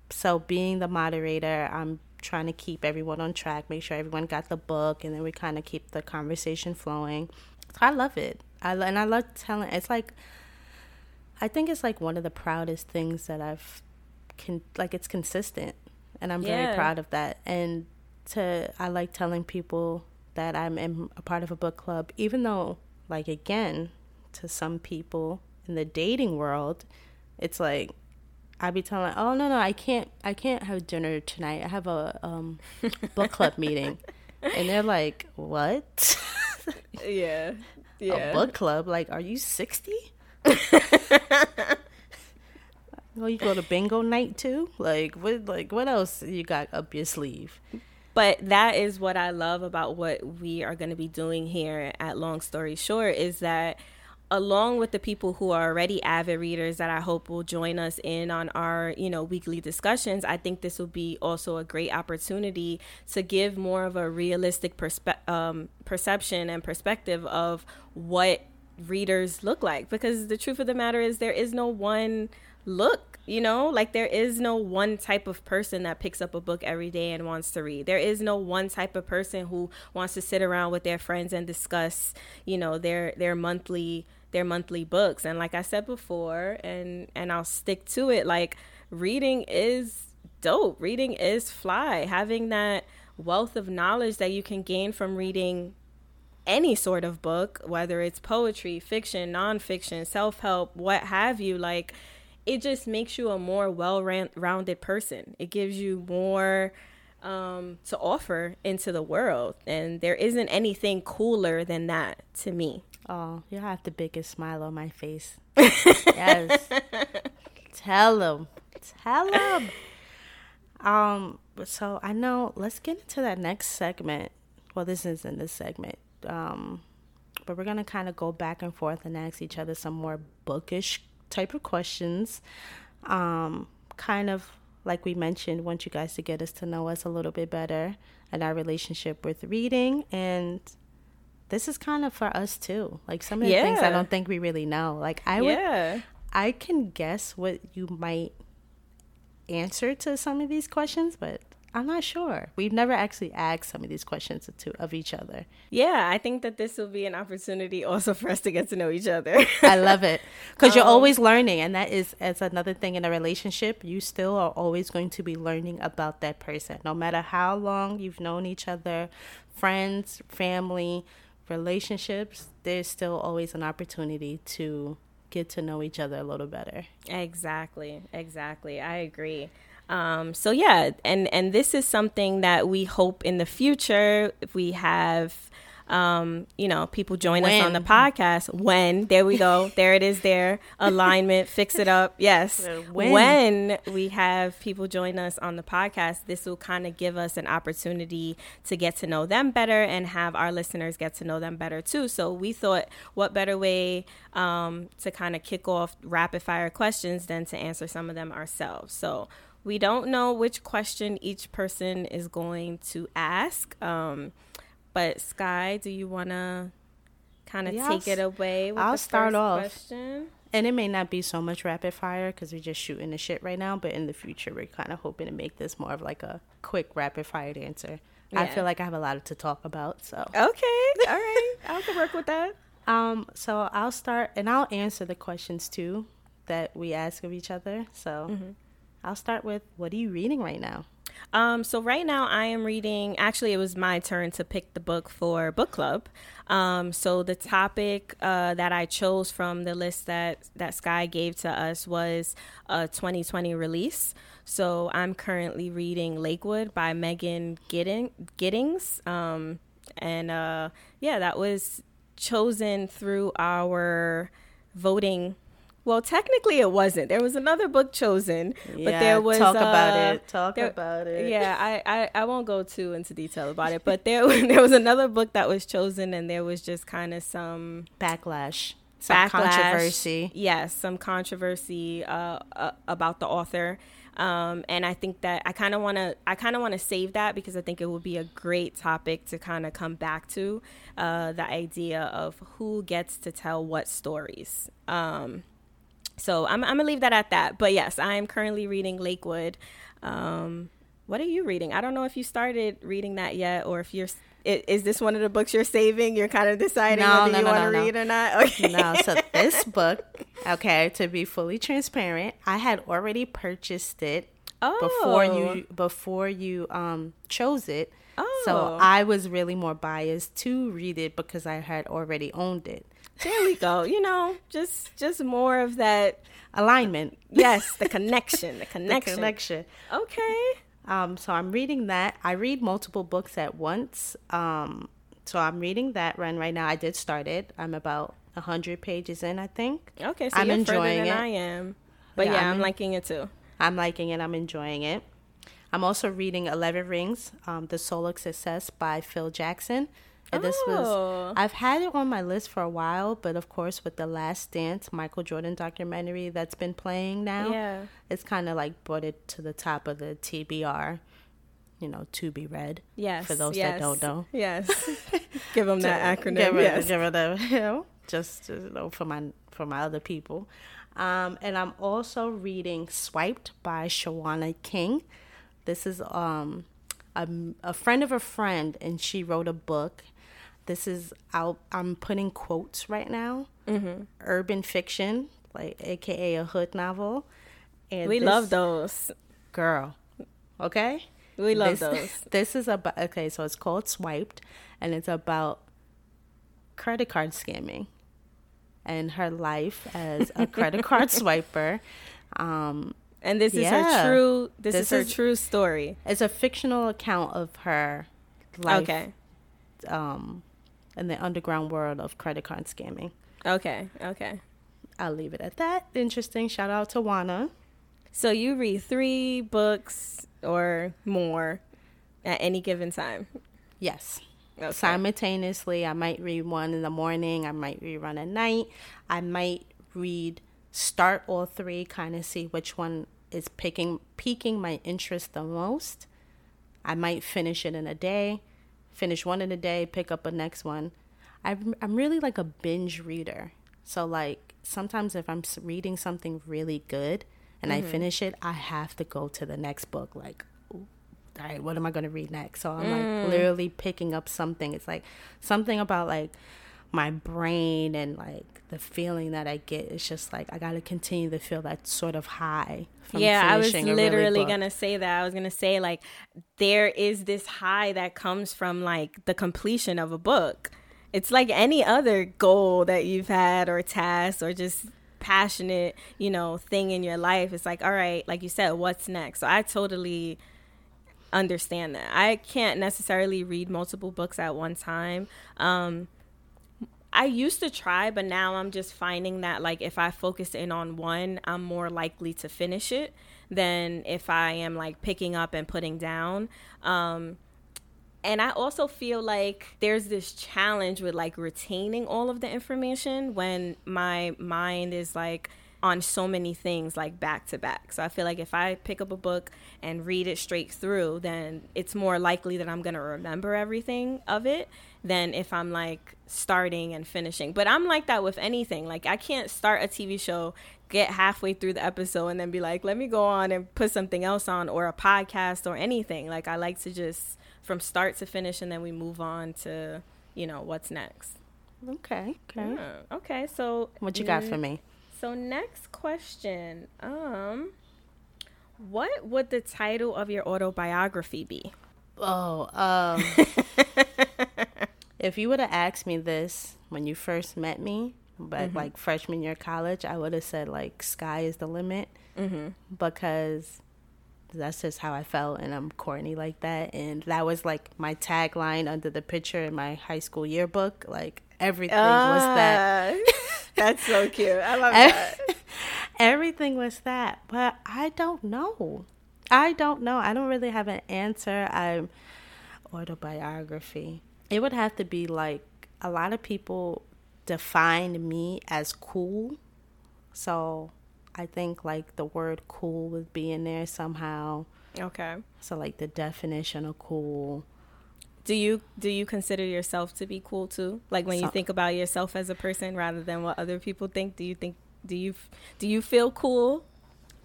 so being the moderator, I'm trying to keep everyone on track, make sure everyone got the book, and then we kind of keep the conversation flowing. So I love it. I and I love telling. It's like I think it's like one of the proudest things that I've can like it's consistent and I'm yeah. very proud of that. And to I like telling people that I'm in a part of a book club even though like again to some people in the dating world it's like I'd be telling oh no no I can't I can't have dinner tonight. I have a um book club meeting. *laughs* And they're like, "What?" yeah. *laughs* Yeah. A book club? Like, are you 60? *laughs* well, you go to bingo night too. Like what? Like what else you got up your sleeve? But that is what I love about what we are going to be doing here at Long Story Short is that along with the people who are already avid readers that I hope will join us in on our, you know, weekly discussions, I think this will be also a great opportunity to give more of a realistic perspe- um, perception and perspective of what readers look like because the truth of the matter is there is no one look you know? Like there is no one type of person that picks up a book every day and wants to read. There is no one type of person who wants to sit around with their friends and discuss you know their their monthly their monthly books. And like i said before and and i'll stick to it like reading is dope. Reading is fly. Having that wealth of knowledge that you can gain from reading any sort of book, whether it's poetry, fiction, nonfiction, self help, what have you, like it just makes you a more well rounded person. It gives you more um, to offer into the world. And there isn't anything cooler than that to me. Oh, you have the biggest smile on my face. *laughs* yes. Tell them. Tell them. Um, so I know, let's get into that next segment. Well, this isn't this segment um, but we're gonna kind of go back and forth and ask each other some more bookish type of questions. Um, kind of like we mentioned, want you guys to get us to know us a little bit better and our relationship with reading. And this is kind of for us too. Like some of the yeah. things I don't think we really know. Like I yeah. would, I can guess what you might answer to some of these questions, but I'm not sure. We've never actually asked some of these questions to, of each other. Yeah, I think that this will be an opportunity also for us to get to know each other. *laughs* I love it because *laughs* um, you're always learning, and that is as another thing in a relationship. You still are always going to be learning about that person, no matter how long you've known each other, friends, family, relationships. There's still always an opportunity to get to know each other a little better. Exactly. Exactly. I agree. Um, so yeah, and and this is something that we hope in the future if we have um, you know, people join when. us on the podcast. When there we go, there it is. There *laughs* alignment, fix it up. Yes, when. when we have people join us on the podcast, this will kind of give us an opportunity to get to know them better and have our listeners get to know them better too. So we thought, what better way um, to kind of kick off rapid fire questions than to answer some of them ourselves. So we don't know which question each person is going to ask. Um, but Skye, do you want to kind of take it away? I'll start off. Question? And it may not be so much rapid fire because we're just shooting the shit right now. But in the future, we're kind of hoping to make this more of like a quick rapid fire answer. Yeah. I feel like I have a lot to talk about. So okay, *laughs* all right, I can work with that. Um, so I'll start and I'll answer the questions too that we ask of each other. So mm-hmm. I'll start with, what are you reading right now? Um, so right now I am reading. Actually, it was my turn to pick the book for book club. Um, so the topic uh, that I chose from the list that that Skye gave to us was a 2020 release. So I'm currently reading Lakewood by Megan Gidding, Giddings, um, and uh, yeah, that was chosen through our voting well, technically, it wasn't. There was another book chosen, yeah, but there was talk uh, about it. Talk there, about it. Yeah, I, *laughs* I, I won't go too into detail about it, but there *laughs* there was another book that was chosen, and there was just kind of some backlash, some backlash, controversy. Yes, some controversy uh, uh, about the author. Um, and I think that I kind of want to I kind of want to save that because I think it would be a great topic to kind of come back to uh, the idea of who gets to tell what stories. Um, so I'm, I'm gonna leave that at that. But yes, I am currently reading Lakewood. Um, what are you reading? I don't know if you started reading that yet, or if you're. Is this one of the books you're saving? You're kind of deciding no, whether no, you no, want to read or not. Okay. No, so *laughs* this book, okay, to be fully transparent, I had already purchased it oh. before you before you um chose it. Oh. So I was really more biased to read it because I had already owned it. There we go. You know, just just more of that alignment. Yes, the connection, the *laughs* connection. The connection. Okay. Um, so I'm reading that. I read multiple books at once. Um, so I'm reading that run right now. I did start it. I'm about hundred pages in, I think. Okay, so I'm you're enjoying further than it. I am. But yeah, yeah I'm, I'm liking it too. I'm liking it. I'm enjoying it. I'm also reading Eleven Rings, um, The Soul of Success by Phil Jackson. And this was oh. I've had it on my list for a while, but of course with the Last Dance Michael Jordan documentary that's been playing now, yeah. it's kind of like brought it to the top of the TBR. You know, to be read. Yes. For those yes, that don't know. Yes. *laughs* give them that acronym. Give, yes. give them, *laughs* you know, just you know, for my for my other people. Um, and I'm also reading Swiped by Shawna King. This is um, a, a friend of a friend, and she wrote a book this is out i'm putting quotes right now. Mm-hmm. urban fiction like aka a hood novel. And we this, love those. Girl. Okay? We love this, those. *laughs* this is about okay so it's called swiped and it's about credit card scamming and her life as a credit *laughs* card swiper. Um and this is her true this, this is her is, true story. It's a fictional account of her life okay. um in the underground world of credit card scamming. Okay, okay. I'll leave it at that. Interesting. Shout out to Wana. So you read three books or more at any given time? Yes. Okay. Simultaneously, I might read one in the morning, I might read one at night, I might read start all three, kind of see which one is picking piquing my interest the most. I might finish it in a day finish one in a day, pick up a next one. I'm, I'm really like a binge reader. So, like, sometimes if I'm reading something really good and mm-hmm. I finish it, I have to go to the next book. Like, all right, what am I going to read next? So, I'm mm. like literally picking up something. It's like something about like my brain and like the feeling that I get. It's just like I got to continue to feel that sort of high yeah, I was literally really gonna say that. I was gonna say like there is this high that comes from like the completion of a book. It's like any other goal that you've had or task or just passionate, you know, thing in your life, it's like, all right, like you said, what's next? So I totally understand that. I can't necessarily read multiple books at one time. Um, I used to try, but now I'm just finding that like if I focus in on one, I'm more likely to finish it than if I am like picking up and putting down. Um, and I also feel like there's this challenge with like retaining all of the information when my mind is like on so many things like back to back. So I feel like if I pick up a book and read it straight through, then it's more likely that I'm going to remember everything of it than if I'm like starting and finishing. But I'm like that with anything. Like I can't start a TV show, get halfway through the episode and then be like, "Let me go on and put something else on or a podcast or anything." Like I like to just from start to finish and then we move on to, you know, what's next. Okay. Okay. Yeah. Okay. So what you got for me? So next question. Um what would the title of your autobiography be? Oh, um *laughs* if you would have asked me this when you first met me, but mm-hmm. like freshman year college, I would have said like sky is the limit mm-hmm. because that's just how I felt, and I'm corny like that. And that was like my tagline under the picture in my high school yearbook. Like everything uh, was that. *laughs* *laughs* That's so cute. I love that. *laughs* everything was that, but I don't know. I don't know. I don't really have an answer. I'm autobiography. It would have to be like a lot of people define me as cool. So I think like the word cool would be in there somehow. Okay. So like the definition of cool. Do you do you consider yourself to be cool too? Like when so, you think about yourself as a person rather than what other people think, do you think do you do you feel cool?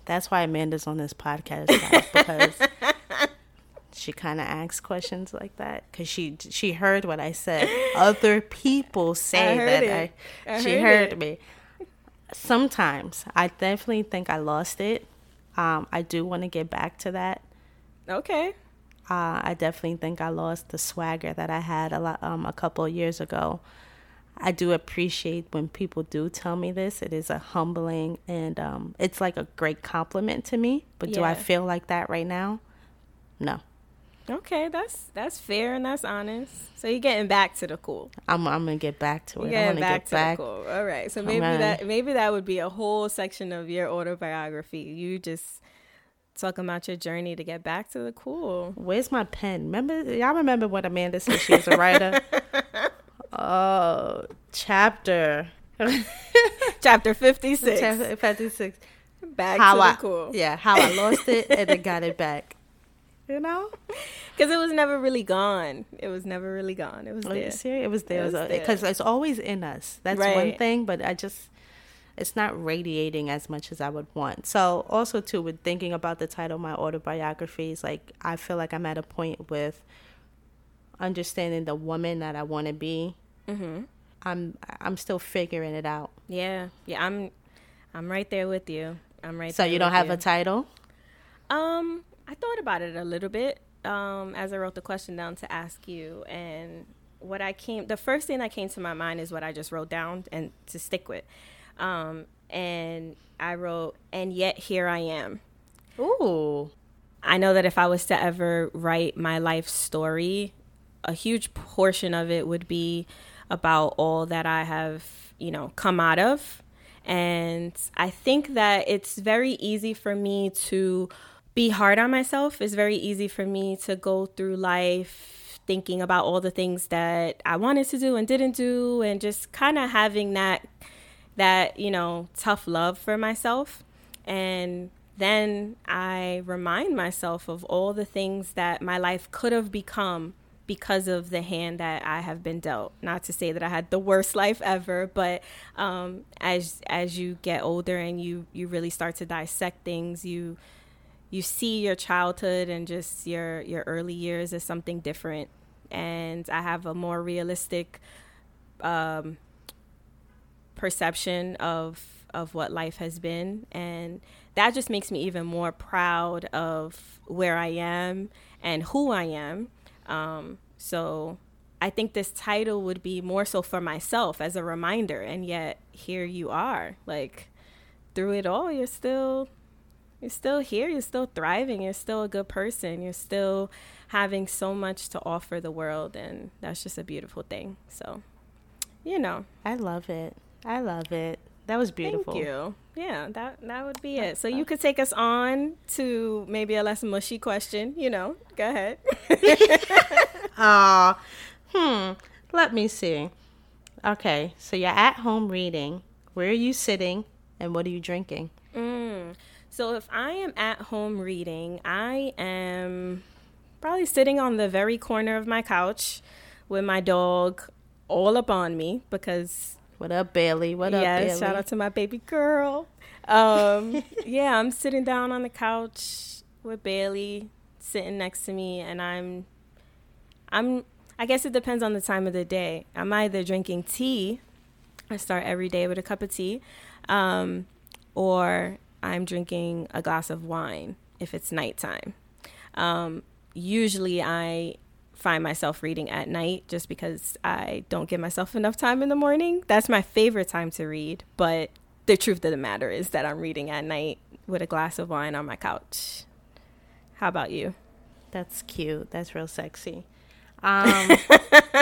That's why Amanda's on this podcast guys, because *laughs* she kind of asks questions like that because she she heard what I said. Other people say that I, I she heard, heard me sometimes I definitely think I lost it. Um, I do want to get back to that. Okay. Uh, I definitely think I lost the swagger that I had a lot um, a couple of years ago. I do appreciate when people do tell me this. It is a humbling and um, it's like a great compliment to me. But yeah. do I feel like that right now? No. Okay, that's that's fair and that's honest. So you're getting back to the cool. I'm I'm gonna get back to it. You're getting back get to back. the cool. All right. So maybe that maybe that would be a whole section of your autobiography. You just talking about your journey to get back to the cool. Where's my pen? Remember y'all remember what Amanda said she was a writer? oh, *laughs* chapter. *laughs* chapter 56. Chapter 56. Back how to I, the cool. Yeah, how I lost it and then got it back *laughs* you know because it was never really gone it was never really gone it was there it was there because it it's always in us that's right. one thing but i just it's not radiating as much as i would want so also too with thinking about the title of my autobiographies like i feel like i'm at a point with understanding the woman that i want to be mm-hmm. i'm i'm still figuring it out yeah yeah i'm i'm right there with you i'm right so you don't have you. a title um I thought about it a little bit um, as I wrote the question down to ask you, and what I came, the first thing that came to my mind is what I just wrote down and to stick with. Um, and I wrote, and yet here I am. Ooh. I know that if I was to ever write my life story, a huge portion of it would be about all that I have, you know, come out of. And I think that it's very easy for me to be hard on myself. It's very easy for me to go through life thinking about all the things that I wanted to do and didn't do and just kind of having that that, you know, tough love for myself. And then I remind myself of all the things that my life could have become because of the hand that I have been dealt. Not to say that I had the worst life ever, but um, as as you get older and you you really start to dissect things, you you see your childhood and just your your early years as something different and i have a more realistic um, perception of of what life has been. And that just makes me even more proud of where i am and who i am. Um, so i think this title would be more so for myself as a reminder. And yet here you are like through it all, you're still you're still here, you're still thriving, you're still a good person, you're still having so much to offer the world. And that's just a beautiful thing. So, you know, I love it. I love it. That was beautiful. Thank you. Yeah, that that would be it. So you could take us on to maybe a less mushy question. You know, go ahead. Ah, *laughs* hmm. Let me see. Okay, so you're at home reading. Where are you sitting, and what are you drinking? Mm. So if I am at home reading, I am probably sitting on the very corner of my couch with my dog all up on me because what up, Bailey? What up, yes, Bailey? shout out to my baby girl. Um, *laughs* yeah, I'm sitting down on the couch with Bailey sitting next to me, and I'm, I'm. I guess it depends on the time of the day. I'm either drinking tea. I start every day with a cup of tea, um, or I'm drinking a glass of wine if it's nighttime. Um, usually, I find myself reading at night just because I don't give myself enough time in the morning. That's my favorite time to read, but the truth of the matter is that I'm reading at night with a glass of wine on my couch. How about you? That's cute. That's real sexy. Um,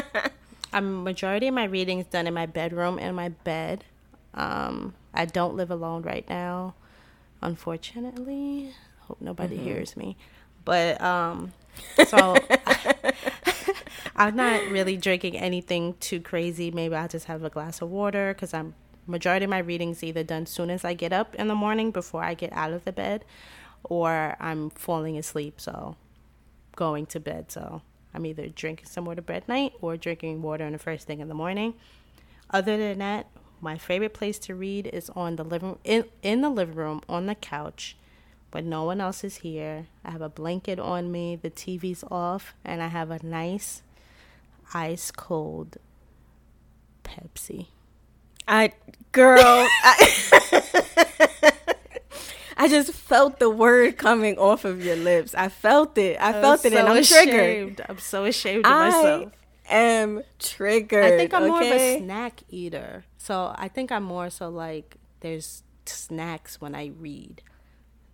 *laughs* a majority of my reading is done in my bedroom and my bed. Um, I don't live alone right now, unfortunately. Hope nobody mm-hmm. hears me. But um, so *laughs* *laughs* I'm not really drinking anything too crazy. Maybe I'll just have a glass of water because I'm majority of my readings either done soon as I get up in the morning before I get out of the bed, or I'm falling asleep, so going to bed. So I'm either drinking some water at night or drinking water in the first thing in the morning. Other than that, my favorite place to read is on the living in in the living room on the couch when no one else is here. I have a blanket on me, the TV's off, and I have a nice ice cold Pepsi. I girl, I, *laughs* *laughs* I, just felt the word coming off of your lips. I felt it. I, I felt it, so and I'm ashamed. triggered. I'm so ashamed of I myself. I am triggered. I think I'm okay? more of a snack eater, so I think I'm more so like there's snacks when I read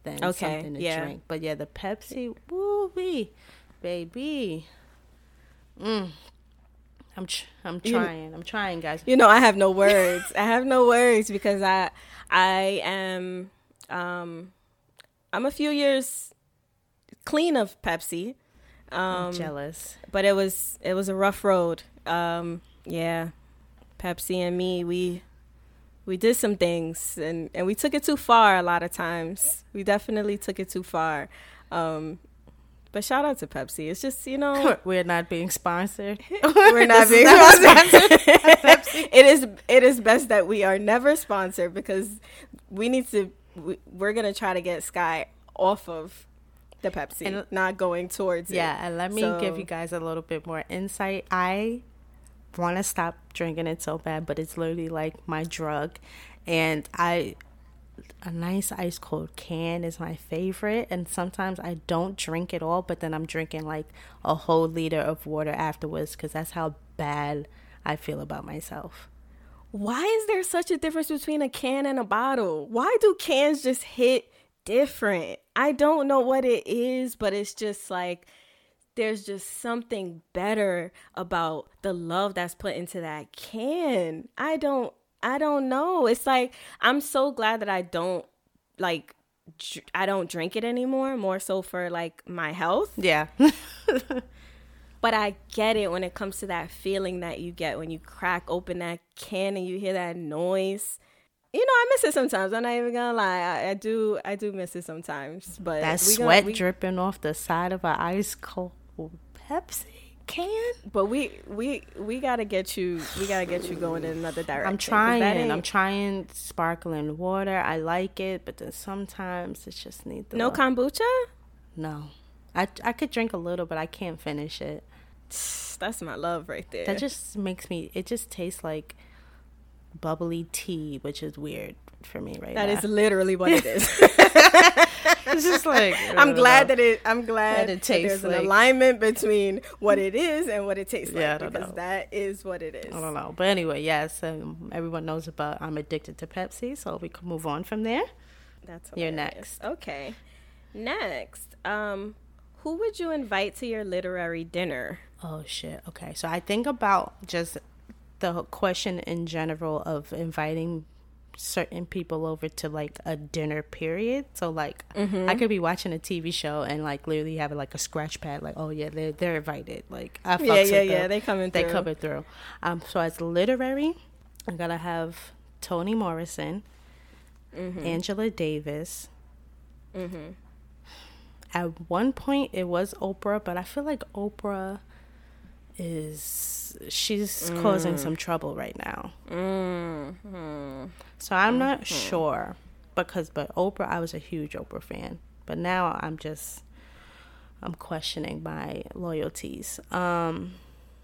than okay, something to yeah. drink. But yeah, the Pepsi, woo wee, baby. Mm. I'm I'm trying. You, I'm trying, guys. You know, I have no words. I have no words because I I am um I'm a few years clean of Pepsi. Um, I'm jealous, but it was it was a rough road. Um, yeah, Pepsi and me, we we did some things and and we took it too far a lot of times. We definitely took it too far. Um, but shout out to Pepsi. It's just you know *laughs* we're not being sponsored. *laughs* we're not being sponsored. *laughs* it is it is best that we are never sponsored because we need to. We, we're gonna try to get Skye off of the Pepsi, and, not going towards yeah, it. Yeah, and let me so, give you guys a little bit more insight. I want to stop drinking it so bad, but it's literally like my drug. And I, a nice ice cold can is my favorite. And sometimes I don't drink it all, but then I'm drinking like a whole liter of water afterwards because that's how bad I feel about myself. Why is there such a difference between a can and a bottle? Why do cans just hit different? I don't know what it is, but it's just like there's just something better about the love that's put into that can. I don't I don't know. It's like I'm so glad that I don't like I don't drink it anymore, more so for like my health. Yeah. *laughs* but I get it when it comes to that feeling that you get when you crack open that can and you hear that noise. You know, I miss it sometimes. I'm not even gonna lie. I, I do. I do miss it sometimes. But that sweat gonna, we, dripping off the side of an ice cold Pepsi can. But we we we gotta get you. We gotta get you going in another direction. I'm trying. I'm trying sparkling water. I like it, but then sometimes it just needs the no kombucha. No, I I could drink a little, but I can't finish it. That's my love right there. That just makes me. It just tastes like bubbly tea, which is weird for me right That now. is literally what it is. *laughs* *laughs* it's just like *laughs* I'm glad know. that it. I'm glad that it tastes. That there's an alignment between what it is and what it tastes yeah, like because know. that is what it is. I don't know, but anyway, yes, um, everyone knows about. I'm addicted to Pepsi, so we can move on from there. That's hilarious. you're next. Okay, next, um, who would you invite to your literary dinner? Oh shit. Okay, so I think about just the question in general of inviting certain people over to like a dinner period. So like mm-hmm. I could be watching a TV show and like literally have like a scratch pad, like oh yeah, they're they're invited. Like I yeah yeah yeah they coming they through. coming through. Um, so as literary, I gotta have Toni Morrison, mm-hmm. Angela Davis. Mm-hmm. At one point, it was Oprah, but I feel like Oprah is she's mm. causing some trouble right now. Mm-hmm. So I'm not mm-hmm. sure because but Oprah I was a huge Oprah fan. But now I'm just I'm questioning my loyalties. Um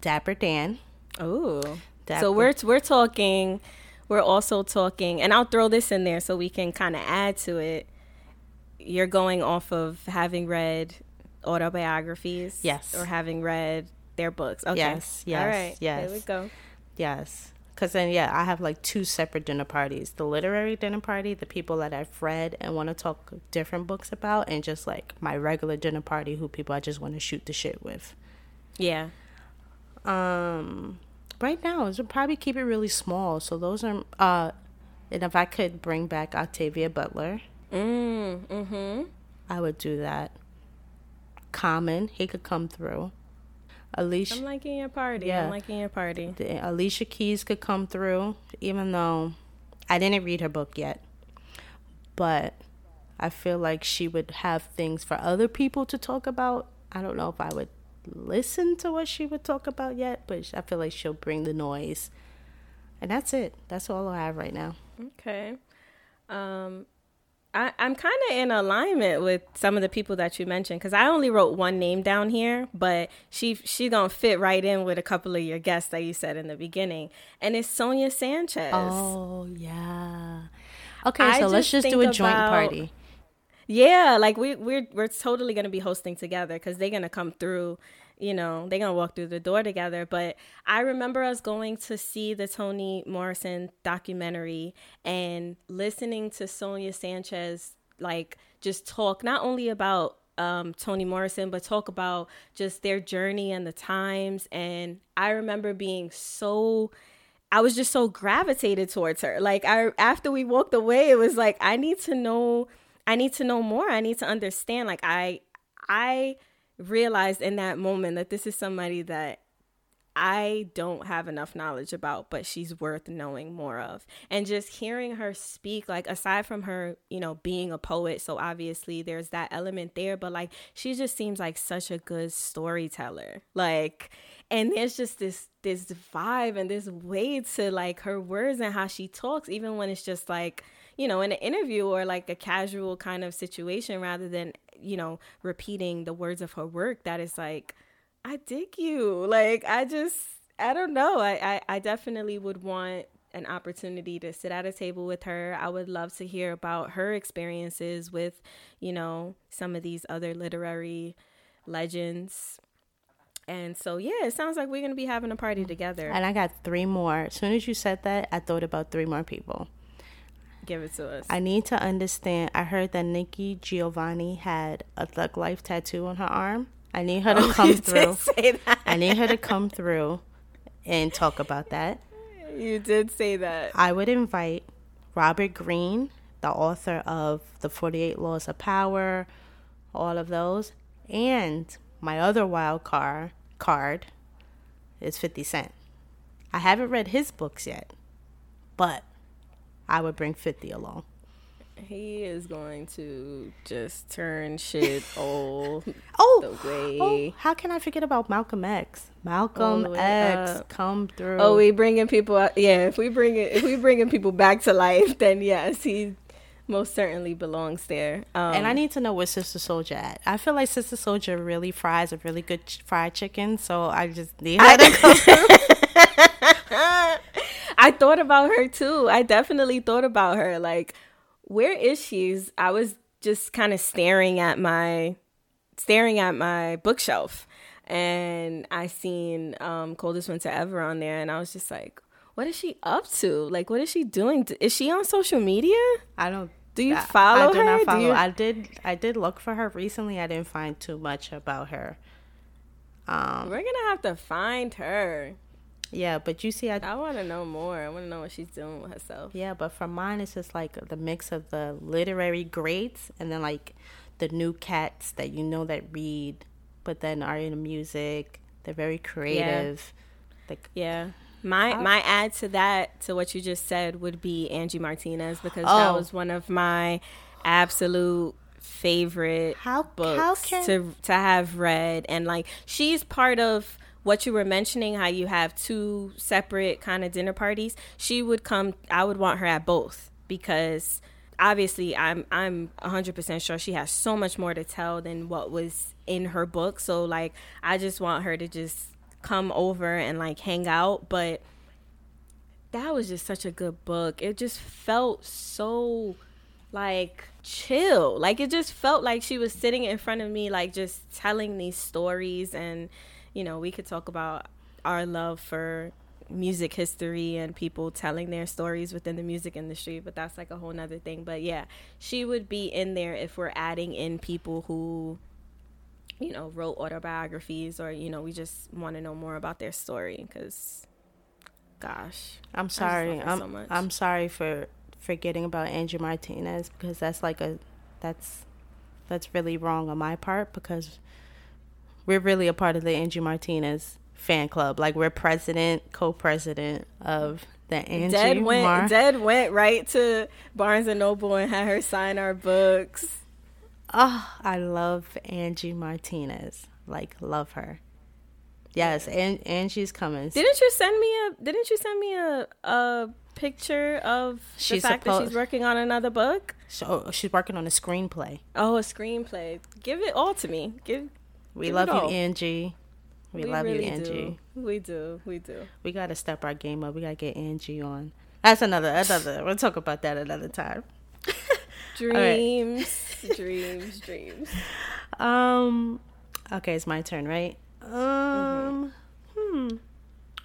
Dapper Dan. Oh. So we're we're talking we're also talking and I'll throw this in there so we can kind of add to it. You're going off of having read autobiographies yes or having read their books. Okay. Yes. Yes. All right. Yes. There we go. Yes. Because then, yeah, I have like two separate dinner parties the literary dinner party, the people that I've read and want to talk different books about, and just like my regular dinner party, who people I just want to shoot the shit with. Yeah. Um, right now, it would probably keep it really small. So those are, uh, and if I could bring back Octavia Butler, mm, mm-hmm. I would do that. Common, he could come through. Alicia. I'm liking your party. Yeah. I'm liking your party. The, Alicia Keys could come through, even though I didn't read her book yet. But I feel like she would have things for other people to talk about. I don't know if I would listen to what she would talk about yet, but I feel like she'll bring the noise. And that's it. That's all I have right now. Okay. Um, I, am kind of in alignment with some of the people that you mentioned because I only wrote one name down here, but she she gonna fit right in with a couple of your guests that you said in the beginning, and it's Sonia Sanchez. Oh yeah. Okay, I so just let's just do a joint about, party. Yeah, like we we're we're totally gonna be hosting together because they're gonna come through you know, they're going to walk through the door together. But I remember us going to see the Toni Morrison documentary and listening to Sonia Sanchez, like, just talk not only about um, Toni Morrison, but talk about just their journey and the times. And I remember being so. I was just so gravitated towards her. Like I after we walked away, it was like I need to know I need to know more. I need to understand. Like I I realized in that moment that this is somebody that I don't have enough knowledge about, but she's worth knowing more of. And just hearing her speak, like, aside from her, you know, being a poet, so obviously there's that element there, but like, she just seems like such a good storyteller. Like, and there's just this this vibe and this way to like her words and how she talks even when it's just like you know in an interview or like a casual kind of situation rather than you know, repeating the words of her work that is like, I dig you. Like, I just, I don't know. I, I, I definitely would want an opportunity to sit at a table with her. I would love to hear about her experiences with, you know, some of these other literary legends. And so, yeah, it sounds like we're going to be having a party together. And I got three more. As soon as you said that, I thought about three more people. Give it to us. I need to understand. I heard that Nikki Giovanni had a Thug Life tattoo on her arm. I need her to oh, *laughs* come through. say that I need her to come through and talk about that. You did say that. I would invite Robert Greene, the author of The 48 Laws of Power, all of those, and my other wild card card is 50 Cent. I haven't read his books yet, but I would bring 50 along. He is going to just turn shit *laughs* old. oh. Oh, how can I forget about Malcolm X? Malcolm X, up. come through. Oh, we bringing people. Out, yeah, if we bring it, if we bringing people back to life, then yes, he most certainly belongs there. Um, and I need to know where Sister Souljah at. I feel like Sister Souljah really fries a really good ch- fried chicken, so I just need her to come *laughs* through. *laughs* I thought about her too. I definitely thought about her. Like, where is she? I was just kind of staring at my staring at my bookshelf and I seen um, Coldest Winter Ever on there, and I was just like, what is she up to? Like, what is she doing? Is she on social media? I don't. Do you follow I, I her? do not follow. you... I did. I did look for her recently. I didn't find too much about her. Um, We're gonna have to find her. Yeah, but you see, I I want to know more. I want to know what she's doing with herself. Yeah, but for mine, it's just like the mix of the literary greats and then like the new cats that you know that read but then are in music. They're very creative. Yeah. Like, yeah. My my add to that to what you just said would be Angie Martinez because oh. that was one of my absolute favorite how, books how can... to to have read and like she's part of what you were mentioning how you have two separate kind of dinner parties she would come I would want her at both because obviously I'm I'm 100% sure she has so much more to tell than what was in her book. So like I just want her to just come over and like hang out, but that was just such a good book. It just felt so like chill. Like it just felt like she was sitting in front of me like just telling these stories and you know, we could talk about our love for music history and people telling their stories within the music industry, but that's like a whole nother thing. But yeah, she would be in there if we're adding in people who, you know, wrote autobiographies or, you know, we just want to know more about their story because, gosh. I'm sorry. I'm, so I'm sorry for forgetting about Angie Martinez because that's like a, that's, that's really wrong on my part because we're really a part of the Angie Martinez fan club. Like we're president, co-president of the Angie Dead went Mar- Dead went right to Barnes and Noble and had her sign our books. Oh, I love Angie Martinez. Like love her. Yes, and Angie's coming. Didn't you send me a didn't you send me a a picture of she's the fact supposed, that she's working on another book? So she's working on a screenplay. Oh, a screenplay. Give it all to me. Give We love you, Angie. We, we love really you, Angie. Do. We do. We do. We got to step our game up. We got to get Angie on. That's another another. We'll talk about that another time. *laughs* dreams, right. *laughs* dreams, dreams. Um. Okay, it's my turn, right? Um. Mm-hmm. Hmm.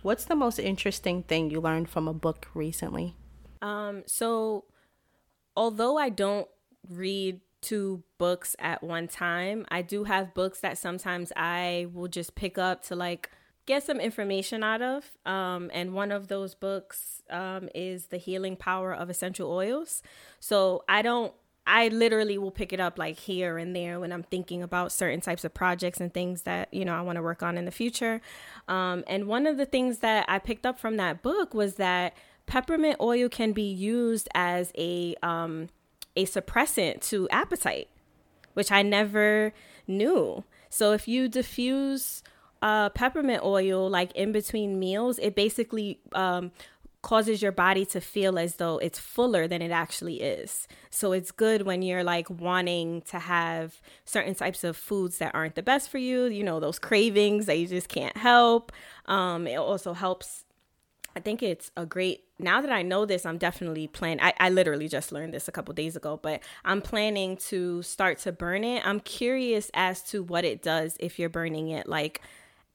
What's the most interesting thing you learned from a book recently? Um. So, although I don't read two books at one time. I do have books that sometimes I will just pick up to like get some information out of. Um, and one of those books um, is The Healing Power of Essential Oils. So I don't, I literally will pick it up like here and there when I'm thinking about certain types of projects and things that, you know, I want to work on in the future. Um, and one of the things that I picked up from that book was that peppermint oil can be used as a, um, a suppressant to appetite, which I never knew. So if you diffuse uh, peppermint oil like in between meals, it basically um, causes your body to feel as though it's fuller than it actually is. So it's good when you're like wanting to have certain types of foods that aren't the best for you, you know, those cravings that you just can't help. Um, it also helps I think it's a great now that I know this, I'm definitely planning. I, literally just learned this a couple days ago, but I'm planning to start to burn it. I'm curious as to what it does if you're burning it like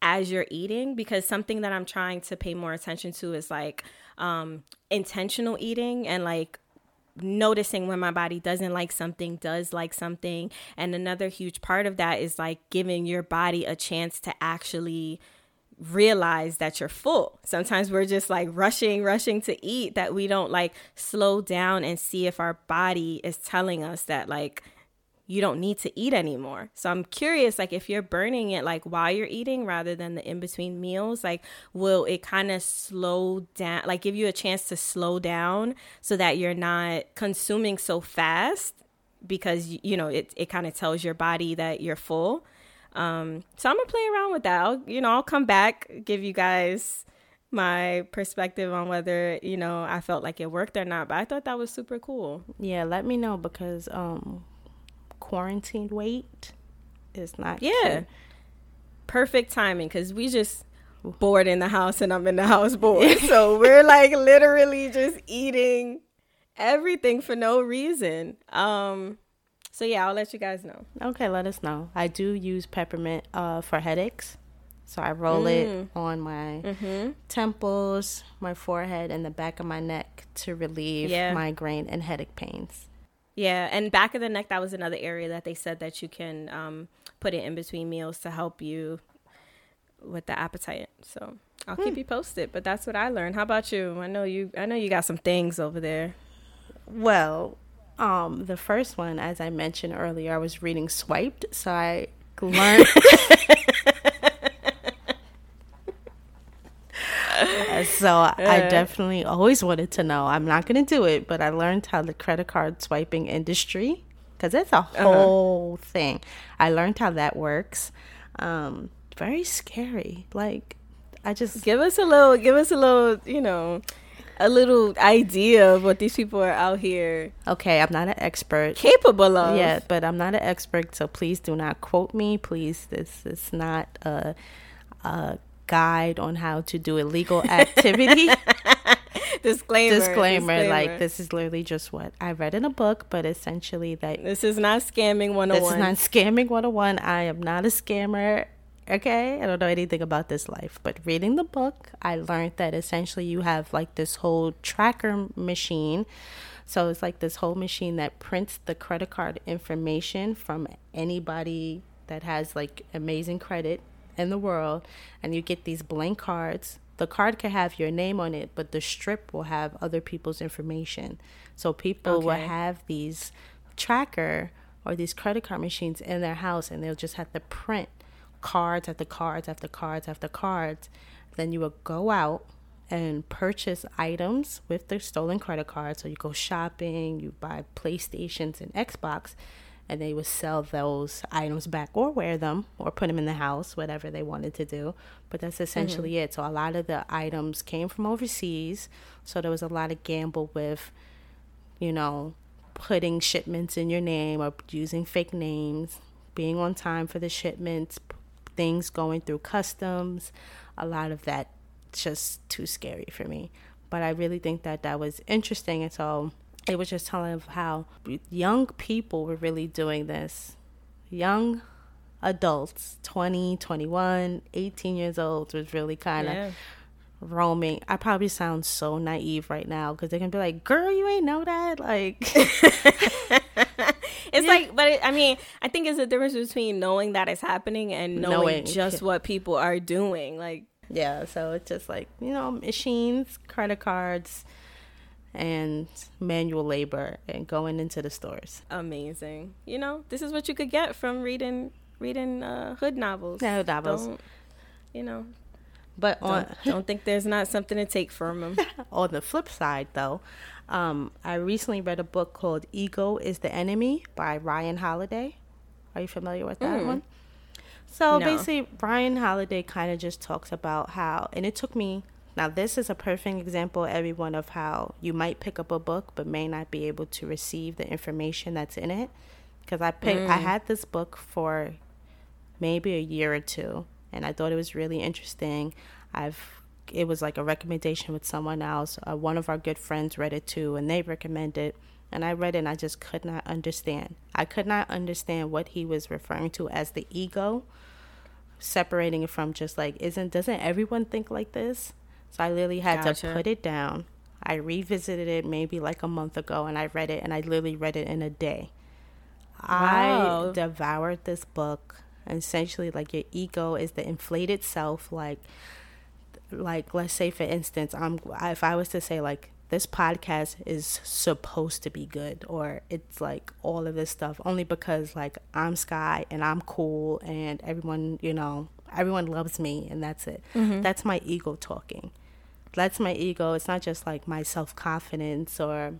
as you're eating, because something that I'm trying to pay more attention to is like um, intentional eating and like noticing when my body doesn't like something, does like something. And another huge part of that is like giving your body a chance to actually realize that you're full. Sometimes we're just like rushing, rushing to eat that we don't like slow down and see if our body is telling us that like you don't need to eat anymore. So I'm curious like if you're burning it like while you're eating rather than the in between meals, like will it kind of slow down like give you a chance to slow down so that you're not consuming so fast because you know it it kind of tells your body that you're full. Um, so I'm gonna play around with that. I'll, you know, I'll come back, give you guys my perspective on whether you know I felt like it worked or not. But I thought that was super cool. Yeah, let me know because um, quarantine weight is not. Yeah, cute. perfect timing because we just bored in the house and I'm in the house *laughs* bored. so we're like literally just eating everything for no reason. Um so yeah, I'll let you guys know. Okay, let us know. I do use peppermint uh, for headaches. So I roll mm. it on my mm-hmm. temples, my forehead, and the back of my neck to relieve yeah. migraine and headache pains. Yeah, and back of the neck, that was another area that they said that you can um, put it in between meals to help you with the appetite. So I'll keep hmm. you posted. But that's what I learned. How about you? I know you. I know you got some things over there. Well, um, the first one, as I mentioned earlier, I was reading Swiped, so I learned. *laughs* *laughs* so I definitely always wanted to know. I'm not going to do it, but I learned how the credit card swiping industry, because it's a uh-huh. whole uh-huh. thing. I learned how that works. Um, very scary. Like, I just give us a little, give us a little, you know, a little idea of what these people are out here. Okay, I'm not an expert. Capable of. Yeah, but I'm not an expert, so please do not quote me. Please, this is not a, a guide on how to do illegal activity. disclaimer, *laughs* disclaimer. Disclaimer. Like, this is literally just what I read in a book, but essentially, that. This is not scamming 101. This is not oh scamming 101. I am not a scammer. Okay, I don't know anything about this life, but reading the book, I learned that essentially you have like this whole tracker machine. So it's like this whole machine that prints the credit card information from anybody that has like amazing credit in the world and you get these blank cards. The card can have your name on it, but the strip will have other people's information. So people okay. will have these tracker or these credit card machines in their house and they'll just have to print cards after cards after cards after cards. Then you will go out and purchase items with the stolen credit card. So you go shopping, you buy PlayStations and Xbox, and they would sell those items back or wear them or put them in the house, whatever they wanted to do. But that's essentially mm-hmm. it. So a lot of the items came from overseas. So there was a lot of gamble with, you know, putting shipments in your name or using fake names, being on time for the shipments, things going through customs. A lot of that just too scary for me. But I really think that that was interesting. And so it was just telling of how young people were really doing this. Young adults, 20, 21, 18 years old, was really kind of yeah. roaming. I probably sound so naive right now because they can be like, girl, you ain't know that? Like, *laughs* *laughs* it's yeah. like, but it, I mean, I think it's the difference between knowing that it's happening and knowing, knowing just what people are doing. Like, yeah, so it's just like, you know, machines, credit cards, and manual labor and going into the stores. Amazing. You know, this is what you could get from reading reading uh, hood novels. Yeah, hood novels. Don't, you know. But on don't, *laughs* don't think there's not something to take from them. *laughs* on the flip side, though, um, I recently read a book called "Ego Is the Enemy" by Ryan Holiday. Are you familiar with that mm. one? So no. basically, Ryan Holiday kind of just talks about how, and it took me now, this is a perfect example, everyone, of how you might pick up a book but may not be able to receive the information that's in it. Because I picked, mm. I had this book for maybe a year or two, and I thought it was really interesting. I've it was like a recommendation with someone else. Uh, one of our good friends read it too, and they recommended. And I read it, and I just could not understand. I could not understand what he was referring to as the ego, separating it from just like isn't doesn't everyone think like this? So I literally had gotcha. to put it down. I revisited it maybe like a month ago and I read it and I literally read it in a day. Wow. I devoured this book. Essentially like your ego is the inflated self like like let's say for instance I'm if I was to say like this podcast is supposed to be good or it's like all of this stuff only because like I'm Skye and I'm cool and everyone, you know, everyone loves me and that's it. Mm-hmm. That's my ego talking that's my ego. It's not just like my self confidence or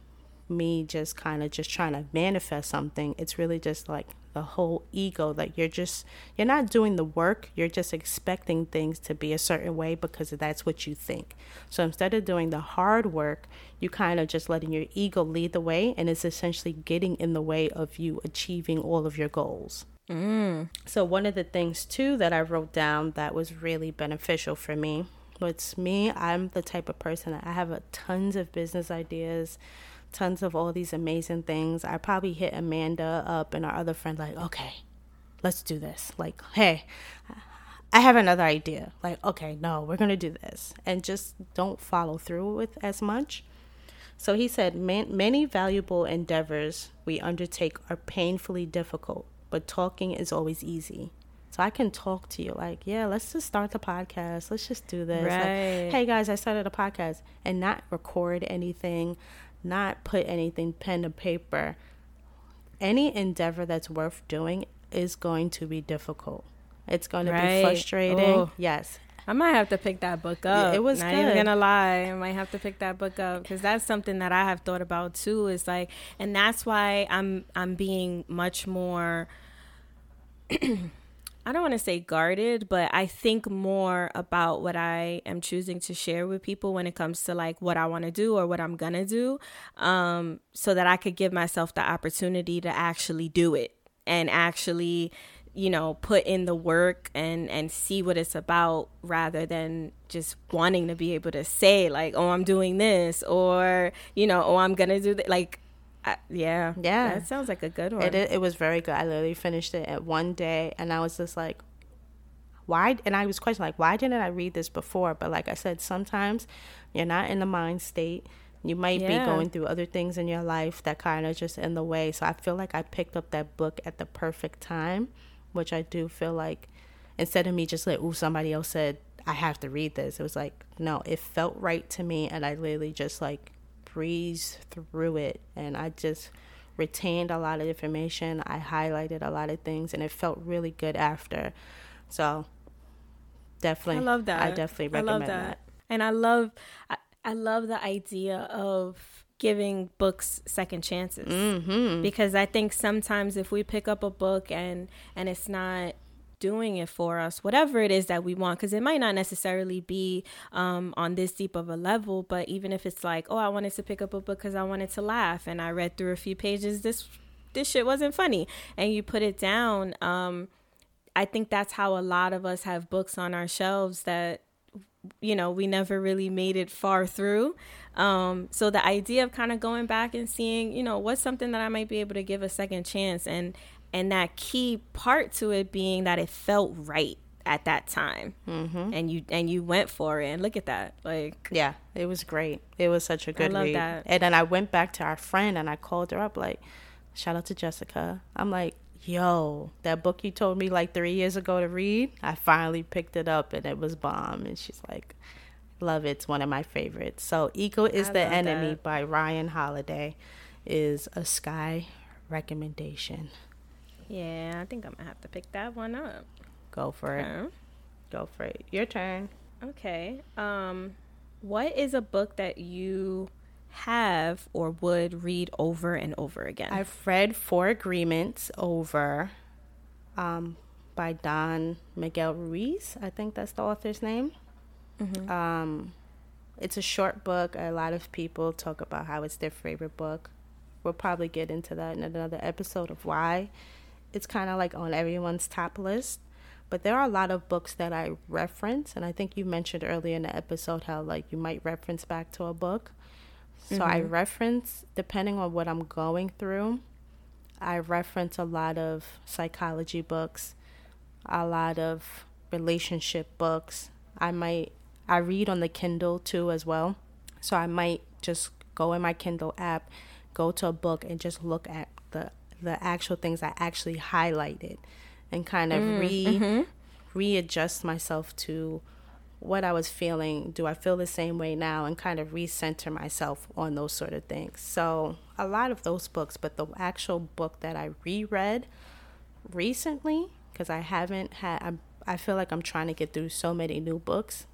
me just kind of just trying to manifest something. It's really just like the whole ego. Like you're just, you're not doing the work. You're just expecting things to be a certain way because that's what you think. So instead of doing the hard work, you kind of just letting your ego lead the way and it's essentially getting in the way of you achieving all of your goals. Mm. So, one of the things too that I wrote down that was really beneficial for me it's me. I'm the type of person that I have a tons of business ideas, tons of all these amazing things. I probably hit Amanda up and our other friend, like, okay, let's do this. Like, hey, I have another idea. Like, okay, no, we're going to do this. And just don't follow through with as much. So he said, many valuable endeavors we undertake are painfully difficult, but talking is always easy. So I can talk to you like, yeah, let's just start the podcast. Let's just do this. Right. Like, hey guys, I started a podcast and not record anything, not put anything pen to paper. Any endeavor that's worth doing is going to be difficult. It's going to right. be frustrating. Oh. Yes. I might have to pick that book up. It was not good. even gonna lie. I might have to pick that book up because that's something that I have thought about too. Is like, and that's why I'm I'm being much more. *clears throat* I don't want to say guarded, but I think more about what I am choosing to share with people when it comes to like what I want to do or what I'm going to do, um, so that I could give myself the opportunity to actually do it and actually you know put in the work and and see what it's about rather than just wanting to be able to say like oh i'm doing this or you know oh i'm gonna do that like I, yeah, yeah, that sounds like a good one. It it was very good. I literally finished it at one day, and I was just like, why? And I was questioning like, why didn't I read this before? But like I said, sometimes you're not in the mind state. You might yeah. be going through other things in your life that kind of just in the way. So I feel like I picked up that book at the perfect time, which I do feel like instead of me just like, oh, somebody else said I have to read this. It was like, no, it felt right to me, and I literally just like breeze through it and I just retained a lot of information. I highlighted a lot of things and it felt really good after. So definitely I love that. I definitely recommend I love that. that. And I love I, I love the idea of giving books second chances mm-hmm. because I think sometimes if we pick up a book and and it's not doing it for us, whatever it is that we want, because it might not necessarily be um, on this deep of a level, but even if it's like, oh, I wanted to pick up a book because I wanted to laugh, and I read through a few pages, this this shit wasn't funny, and you put it down. Um, I think that's how a lot of us have books on our shelves that you know we never really made it far through um, so the idea of kind of going back and seeing you know what's something that i might be able to give a second chance and and that key part to it being that it felt right at that time mm-hmm. and you and you went for it and look at that like yeah it was great it was such a good read that. and then i went back to our friend and i called her up like shout out to jessica i'm like yo that book you told me like three years ago to read i finally picked it up and it was bomb and she's like love it. it's one of my favorites so ego is I the enemy that. by ryan holiday is a skye recommendation yeah, I think I'm gonna have to pick that one up. Go for okay. it. Go for it. Your turn. Okay. Um, what is a book that you have or would read over and over again? I've read Four Agreements over um, by Don Miguel Ruiz. I think that's the author's name. Mm-hmm. Um, it's a short book. A lot of people talk about how it's their favorite book. We'll probably get into that in another episode of why it's kind of like on everyone's top list. But there are a lot of books that I reference, and I think you mentioned earlier in the episode how like you might reference back to a book. So mm-hmm. I reference depending on what I'm going through. I reference a lot of psychology books, a lot of relationship books. I might I read on the Kindle too as well. So I might just go in my Kindle app, go to a book and just look at the the actual things I actually highlighted and kind of mm, re mm-hmm. readjust myself to what I was feeling. Do I feel the same way now? And kind of recenter myself on those sort of things. So a lot of those books, but the actual book that I reread recently, because I haven't had, I'm, I feel like I'm trying to get through so many new books.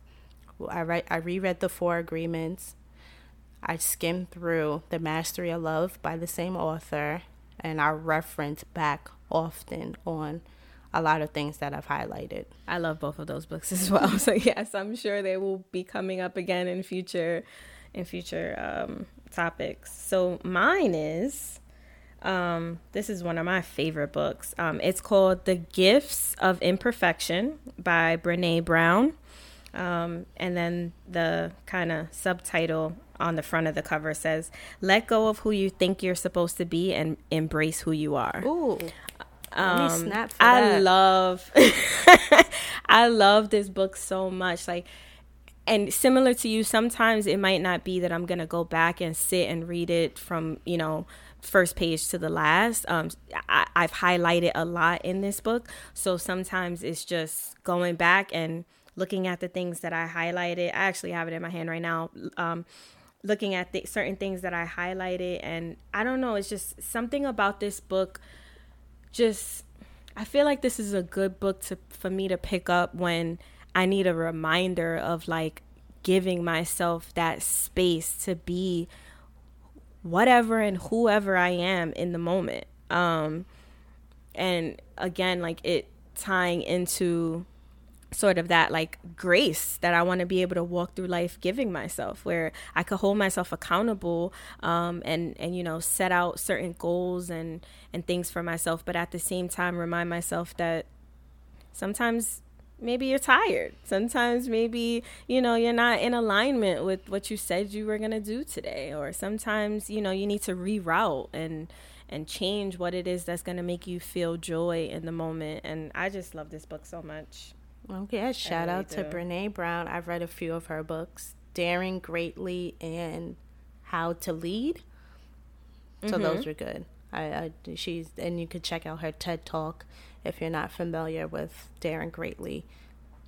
I read, I reread the Four Agreements. I skimmed through The Mastery of Love by the same author, and I reference back often on a lot of things that I've highlighted. I love both of those books *laughs* as well. So yes, I'm sure they will be coming up again in future in future um, topics. So mine is um, this is one of my favorite books. Um, it's called The Gifts of Imperfection by Brene Brown. Um, and then the kind of subtitle on the front of the cover says, "Let go of who you think you're supposed to be and embrace who you are." Ooh. Um, snap I that. love *laughs* I love this book so much. Like and similar to you, sometimes it might not be that I'm gonna go back and sit and read it from, you know, first page to the last. Um, I, I've highlighted a lot in this book, so sometimes it's just going back and looking at the things that I highlighted. I actually have it in my hand right now. Um, looking at certain things that I highlighted, and I don't know, it's just something about this book. Just, I feel like this is a good book to for me to pick up when I need a reminder of like giving myself that space to be whatever and whoever I am in the moment. Um, and again, like it tying into sort of that like grace that I want to be able to walk through life giving myself where I could hold myself accountable um, and and you know set out certain goals and and things for myself but at the same time remind myself that sometimes maybe you're tired. Sometimes maybe you know you're not in alignment with what you said you were going to do today or sometimes you know you need to reroute and and change what it is that's going to make you feel joy in the moment and i just love this book so much okay shout really out to brene brown i've read a few of her books daring greatly and how to lead so mm-hmm. those were good I, I she's and you could check out her ted talk if you're not familiar with Daring Greatly.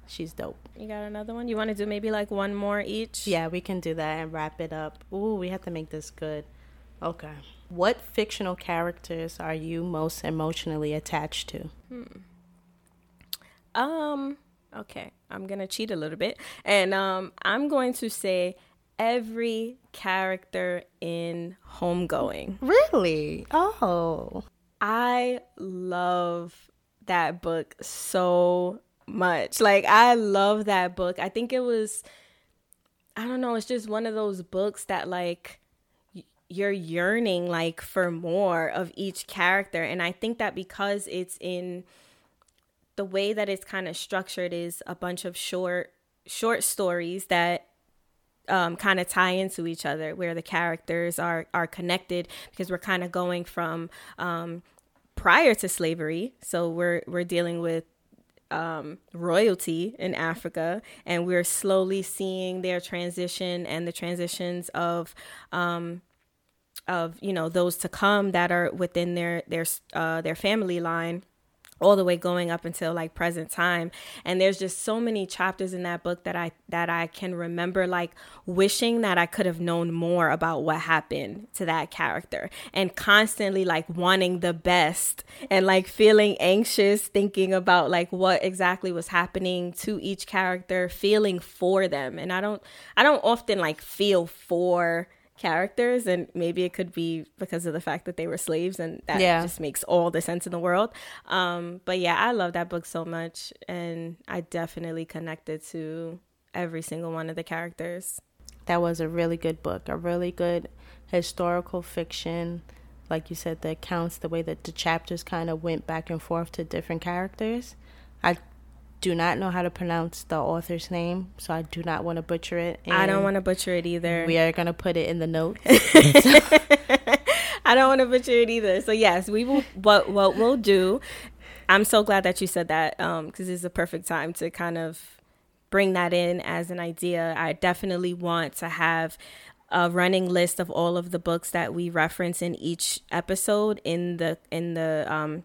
She's dope. You got another one? You want to do maybe like one more each? Yeah, we can do that and wrap it up. Ooh, we have to make this good. Okay. What fictional characters are you most emotionally attached to? Hmm. Um, okay. I'm to cheat a little bit. And um I'm going to say every character in Homegoing. Really? Oh. I love that book so much. Like I love that book. I think it was I don't know, it's just one of those books that like you're yearning like for more of each character and I think that because it's in the way that it's kind of structured is a bunch of short short stories that um, kind of tie into each other where the characters are are connected because we're kind of going from um, prior to slavery. So we're we're dealing with um, royalty in Africa, and we're slowly seeing their transition and the transitions of um, of you know those to come that are within their their uh, their family line all the way going up until like present time. And there's just so many chapters in that book that I that I can remember like wishing that I could have known more about what happened to that character. And constantly like wanting the best and like feeling anxious thinking about like what exactly was happening to each character feeling for them. And I don't I don't often like feel for characters and maybe it could be because of the fact that they were slaves and that yeah. just makes all the sense in the world. Um, but yeah i love that book so much and i definitely connected to every single one of the characters. That was a really good book a really good historical fiction. Like you said the accounts the way that the chapters kind of went back and forth to different characters. I do not know how to pronounce the author's name, so I do not want to butcher it. I don't want to butcher it either. We are going to put it in the notes. *laughs* *laughs* I don't want to butcher it either. So yes, we will. What what we'll do? I'm so glad that you said that because um, it's a perfect time to kind of bring that in as an idea. I definitely want to have a running list of all of the books that we reference in each episode in the in the um,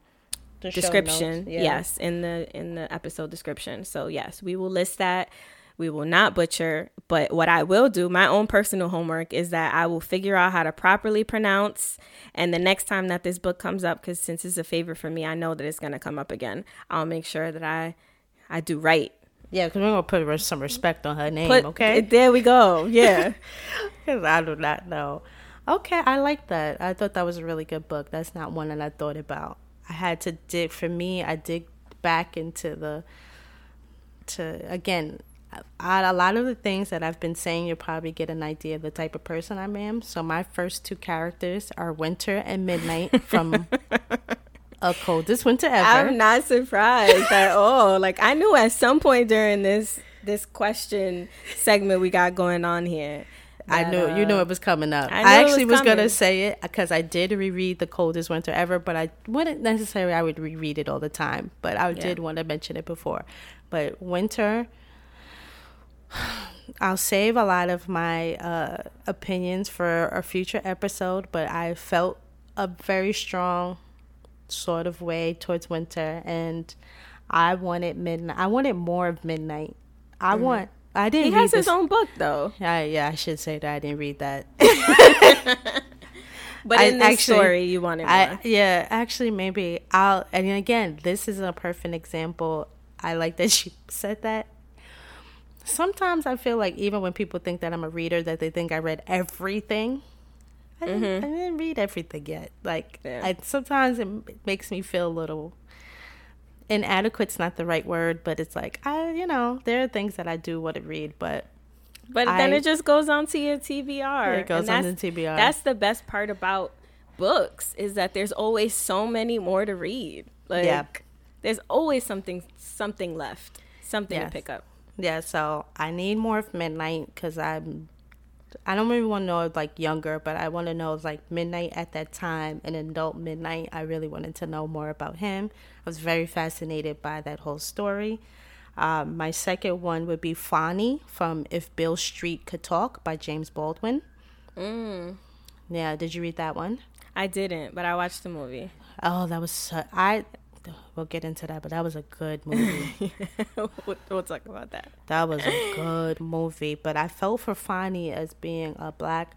description. Yeah. Yes, in the in the episode description. So yes, we will list that. We will not butcher, but what I will do, my own personal homework is that I will figure out how to properly pronounce. And the next time that this book comes up, because since it's a favorite for me, I know that it's going to come up again. I'll make sure that I I do right. Yeah, because we're gonna put some respect on her name. Put, okay, there we go. Yeah, *laughs* because I do not know. Okay, I like that. I thought that was a really good book. That's not one that I thought about. I had to dig for me. I dig back into the to again. I, a lot of the things that I've been saying, you'll probably get an idea of the type of person I am. So my first two characters are Winter and Midnight from *laughs* a coldest winter ever. I'm not surprised at all. Like I knew at some point during this this question segment we got going on here I knew that, you knew uh, it was coming up. I I, actually was was, gonna say it because I did reread The Coldest Winter Ever, but I wouldn't necessarily I would reread it all the time. But I did want to mention it before. But Winter, *sighs* I'll save a lot of my uh, opinions for a future episode. But I felt a very strong sort of way towards Winter, and I wanted midnight. I wanted more of Midnight. I want. I didn't. Mm-hmm. He has his own book though. yeah, yeah, I should say that I didn't read that. *laughs* But I in this actually- story, you wanted more. I yeah, actually maybe I'll and again, this is a perfect example. I like that *laughs* you said that. Sometimes I feel like even when people think that I'm a reader that they think I read everything. I didn't, I didn't read everything yet. Like Yeah. I sometimes it makes me feel a little inadequate's not the right word, but it's like I you know, there are things that I do want to read, but But then it just goes on to your TBR. It goes on to TBR. That's the best part about books is that there's always so many more to read. Like Yeah. there's always something something left, something Yes. to pick up. Yeah, so I need more of Midnight because I'm. I don't really want to know like younger, but I want to know like Midnight at that time, an adult Midnight. I really wanted to know more about him. I was very fascinated by that whole story. Um, my second one would be Fonny from If Beale Street Could Talk by James Baldwin. Mm. Yeah, did you read that one? I didn't, but I watched the movie. Oh, that was so, I. We'll get into that, but that was a good movie. *laughs* we'll, we'll talk about that. That was a good movie, but I felt for Fonny as being a black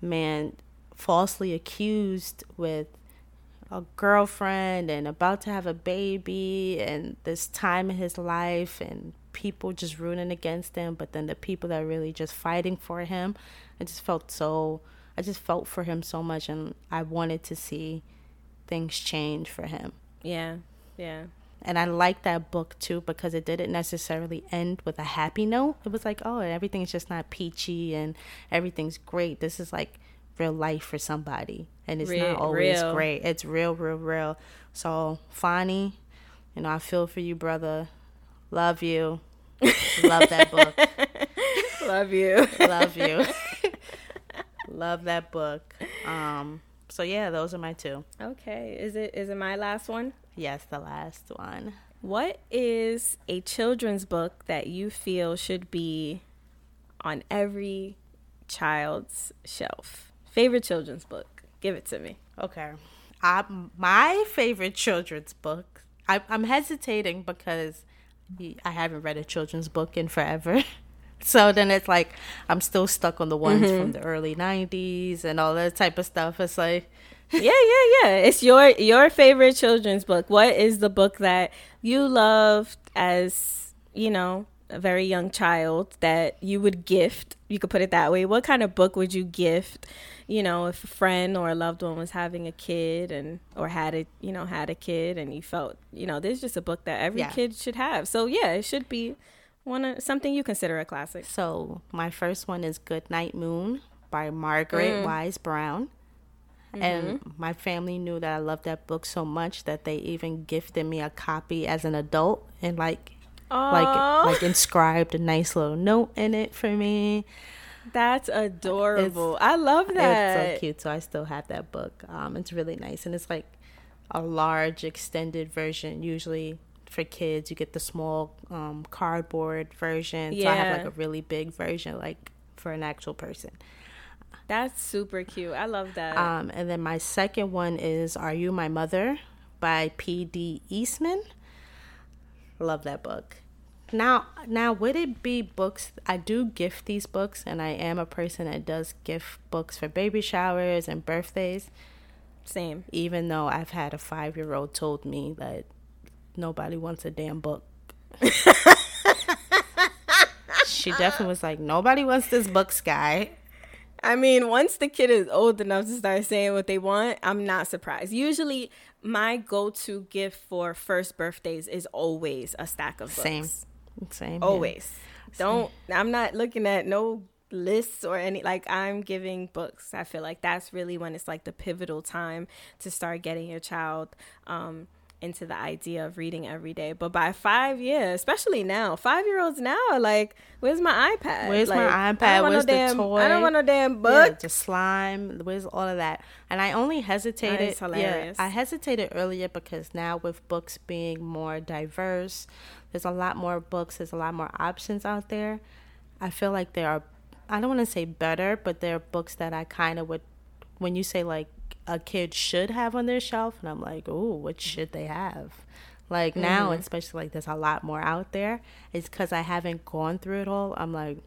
man falsely accused with a girlfriend and about to have a baby and this time in his life and people just rooting against him, but then the people that are really just fighting for him. I just felt so I just felt for him so much and I wanted to see things change for him. Yeah, yeah. And I like that book too because it didn't necessarily end with a happy note. It was like, oh, everything's just not peachy and everything's great. This is like real life for somebody. And it's Real- not always real. great. It's real, real, real. So, Fonny, you know, I feel for you, brother. Love you. Love that book. *laughs* Love you. Love you. *laughs* Love that book. Um, so yeah, those are my two. okay, is it is it my last one? Yes, the last one. What is a children's book that you feel should be on every child's shelf? Favorite children's book? Give it to me. Okay. I, my favorite children's book, I, I'm hesitating because I haven't read a children's book in forever. *laughs* So then it's like I'm still stuck on the ones mm-hmm. from the early 90s and all that type of stuff. It's like, *laughs* yeah, yeah, yeah. It's your your favorite children's book. What is the book that you loved as, you know, a very young child that you would gift? You could put it that way. What kind of book would you gift? You know, if a friend or a loved one was having a kid and or had a you know had a kid and you felt you know there's just a book that every Yeah. kid should have. So yeah, it should be one something you consider a classic. so my first one is Good Night Moon by Margaret Wise Brown. And my family knew that I loved that book so much that they even gifted me a copy as an adult and like Oh, like like inscribed a nice little note in it for me. that's adorable. I love that. It's so cute. So I still have that book. Um, it's really nice, and it's like a large extended version. Usually for kids, you get the small um, cardboard version. So I have like a really big version, like for an actual person. That's super cute. I love that. Um, and then my second one is "Are You My Mother" by P. D. Eastman. Love that book. Now, now, would it be books? I do gift these books, and I am a person that does gift books for baby showers and birthdays. Same. Even though I've had a five-year-old told me that nobody wants a damn book. *laughs* she definitely was like, "Nobody wants this book, Skye." I mean, once the kid is old enough to start saying what they want, I'm not surprised. Usually, my go-to gift for first birthdays is always a stack of books. Same, same. Always. Don't. I'm not looking at no lists or any. Like I'm giving books. I feel like that's really when it's like the pivotal time to start getting your child. Um, into the idea of reading every day. But by five years, especially now, five year olds now are like, "Where's my iPad? Where's like, my iPad? Where's no the damn, toy? I don't want no damn book. Yeah, the slime. Where's all of that? And I only hesitated. That is hilarious. Yeah, I hesitated earlier because now with books being more diverse, there's a lot more books. There's a lot more options out there. I feel like there are. I don't want to say better, but there are books that I kind of would. When you say like a kid should have on their shelf, and I'm like, oh, what should they have? Like now, Mm-hmm. especially like there's a lot more out there. It's because I haven't gone through it all. I'm like,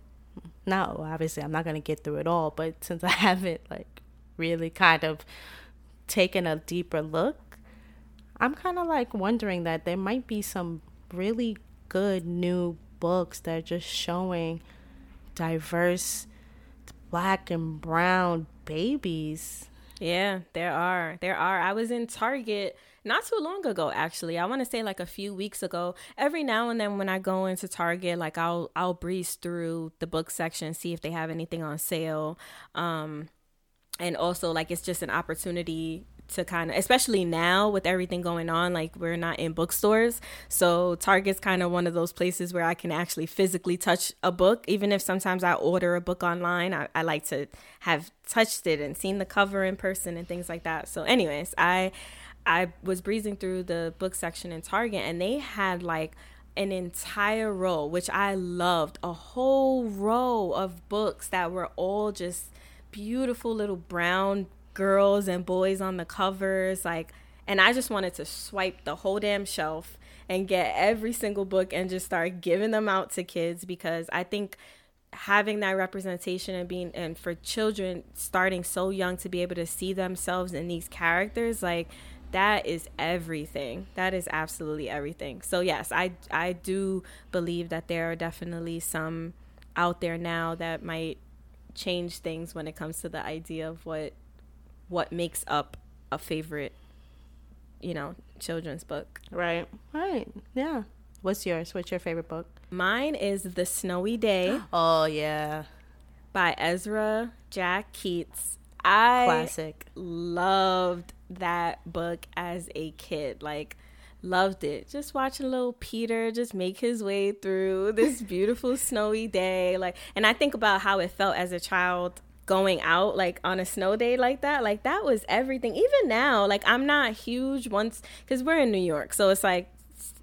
no, obviously I'm not gonna get through it all. But *laughs* since I haven't like really kind of taken a deeper look, I'm kind of like wondering that there might be some really good new books that are just showing diverse black and brown babies. Yeah, there are. There are. I was in Target not too long ago actually. I want to say like a few weeks ago. Every now and then when I go into Target, like I'll I'll breeze through the book section, see if they have anything on sale. Um and also like it's just an opportunity to kind of especially now with everything going on like we're not in bookstores. So target's kind of one of those places where i can actually physically touch a book. Even if sometimes i order a book online i, I like to have touched it and seen the cover in person and things like that. So anyways i i was breezing through the book section in target and they had like an entire row which i loved a whole row of books that were all just beautiful little brown girls and boys on the covers like and I just wanted to swipe the whole damn shelf and get every single book and just start giving them out to kids because I think having that representation and being and for children starting so young to be able to see themselves in these characters like that is everything. That is absolutely everything. So yes i i do believe that there are definitely some out there now that might change things when it comes to the idea of what what makes up a favorite you know children's book Right. Right. Yeah. What's yours? What's your favorite book? mine is the snowy day *gasps* Oh yeah. by ezra jack keats i Classic. loved that book as a kid like loved it just watching little peter just make his way through this *laughs* beautiful snowy day like and i think about how it felt as a child going out like on a snow day like that like that was everything even now like i'm not huge once because we're in new york so it's like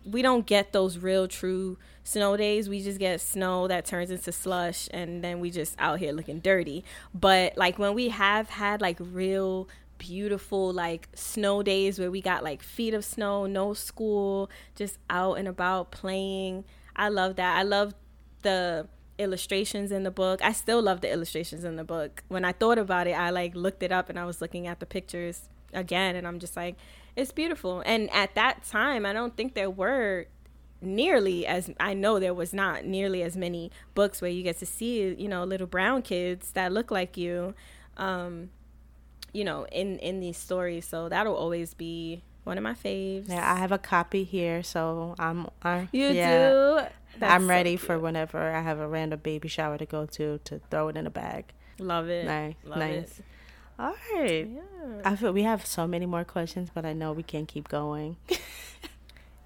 we don't get those real true snow days. We just get snow that turns into slush and then we just out here looking dirty. But like when we have had like real beautiful like snow days where we got like feet of snow, no school, just out and about playing. I love that. I love the illustrations in the book. I still love the illustrations in the book. When I thought about it, I like looked it up and I was looking at the pictures again and I'm just like it's beautiful. And at that time, I don't think there were nearly as I know there was not nearly as many books where you get to see, you know, little brown kids that look like you um you know, in in these stories. So that'll always be one of my faves. Yeah, I have a copy here, so I'm. I, You yeah, do. That's I'm ready cute. for whenever I have a random baby shower to go to to throw it in a bag. Love it. Nice, Love nice. it. All right. Yeah. I feel we have so many more questions, but I know we can't keep going. *laughs*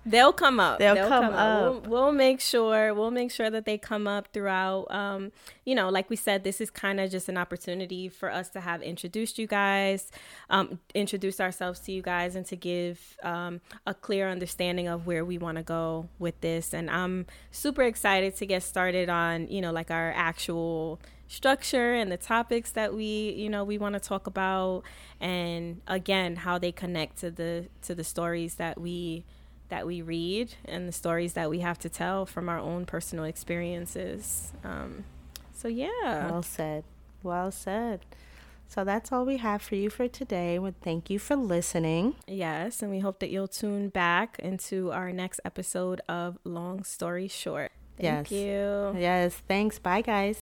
They'll come up. They'll come We'll, up. we'll make sure. We'll make sure that they come up throughout. Um, you know, like we said, this is kind of just an opportunity for us to have introduced you guys, um, introduce ourselves to you guys, and to give um, a clear understanding of where we want to go with this. And I'm super excited to get started on, you know, like our actual structure and the topics that we you know we want to talk about and again how they connect to the to the stories that we that we read and the stories that we have to tell from our own personal experiences. Um, so yeah, Well said. Well said. So that's all we have for you for today. Well, thank you for listening. yes, and we hope that you'll tune back into our next episode of Long Story Short. Thank Yes. you. Yes. Thanks. Bye, guys.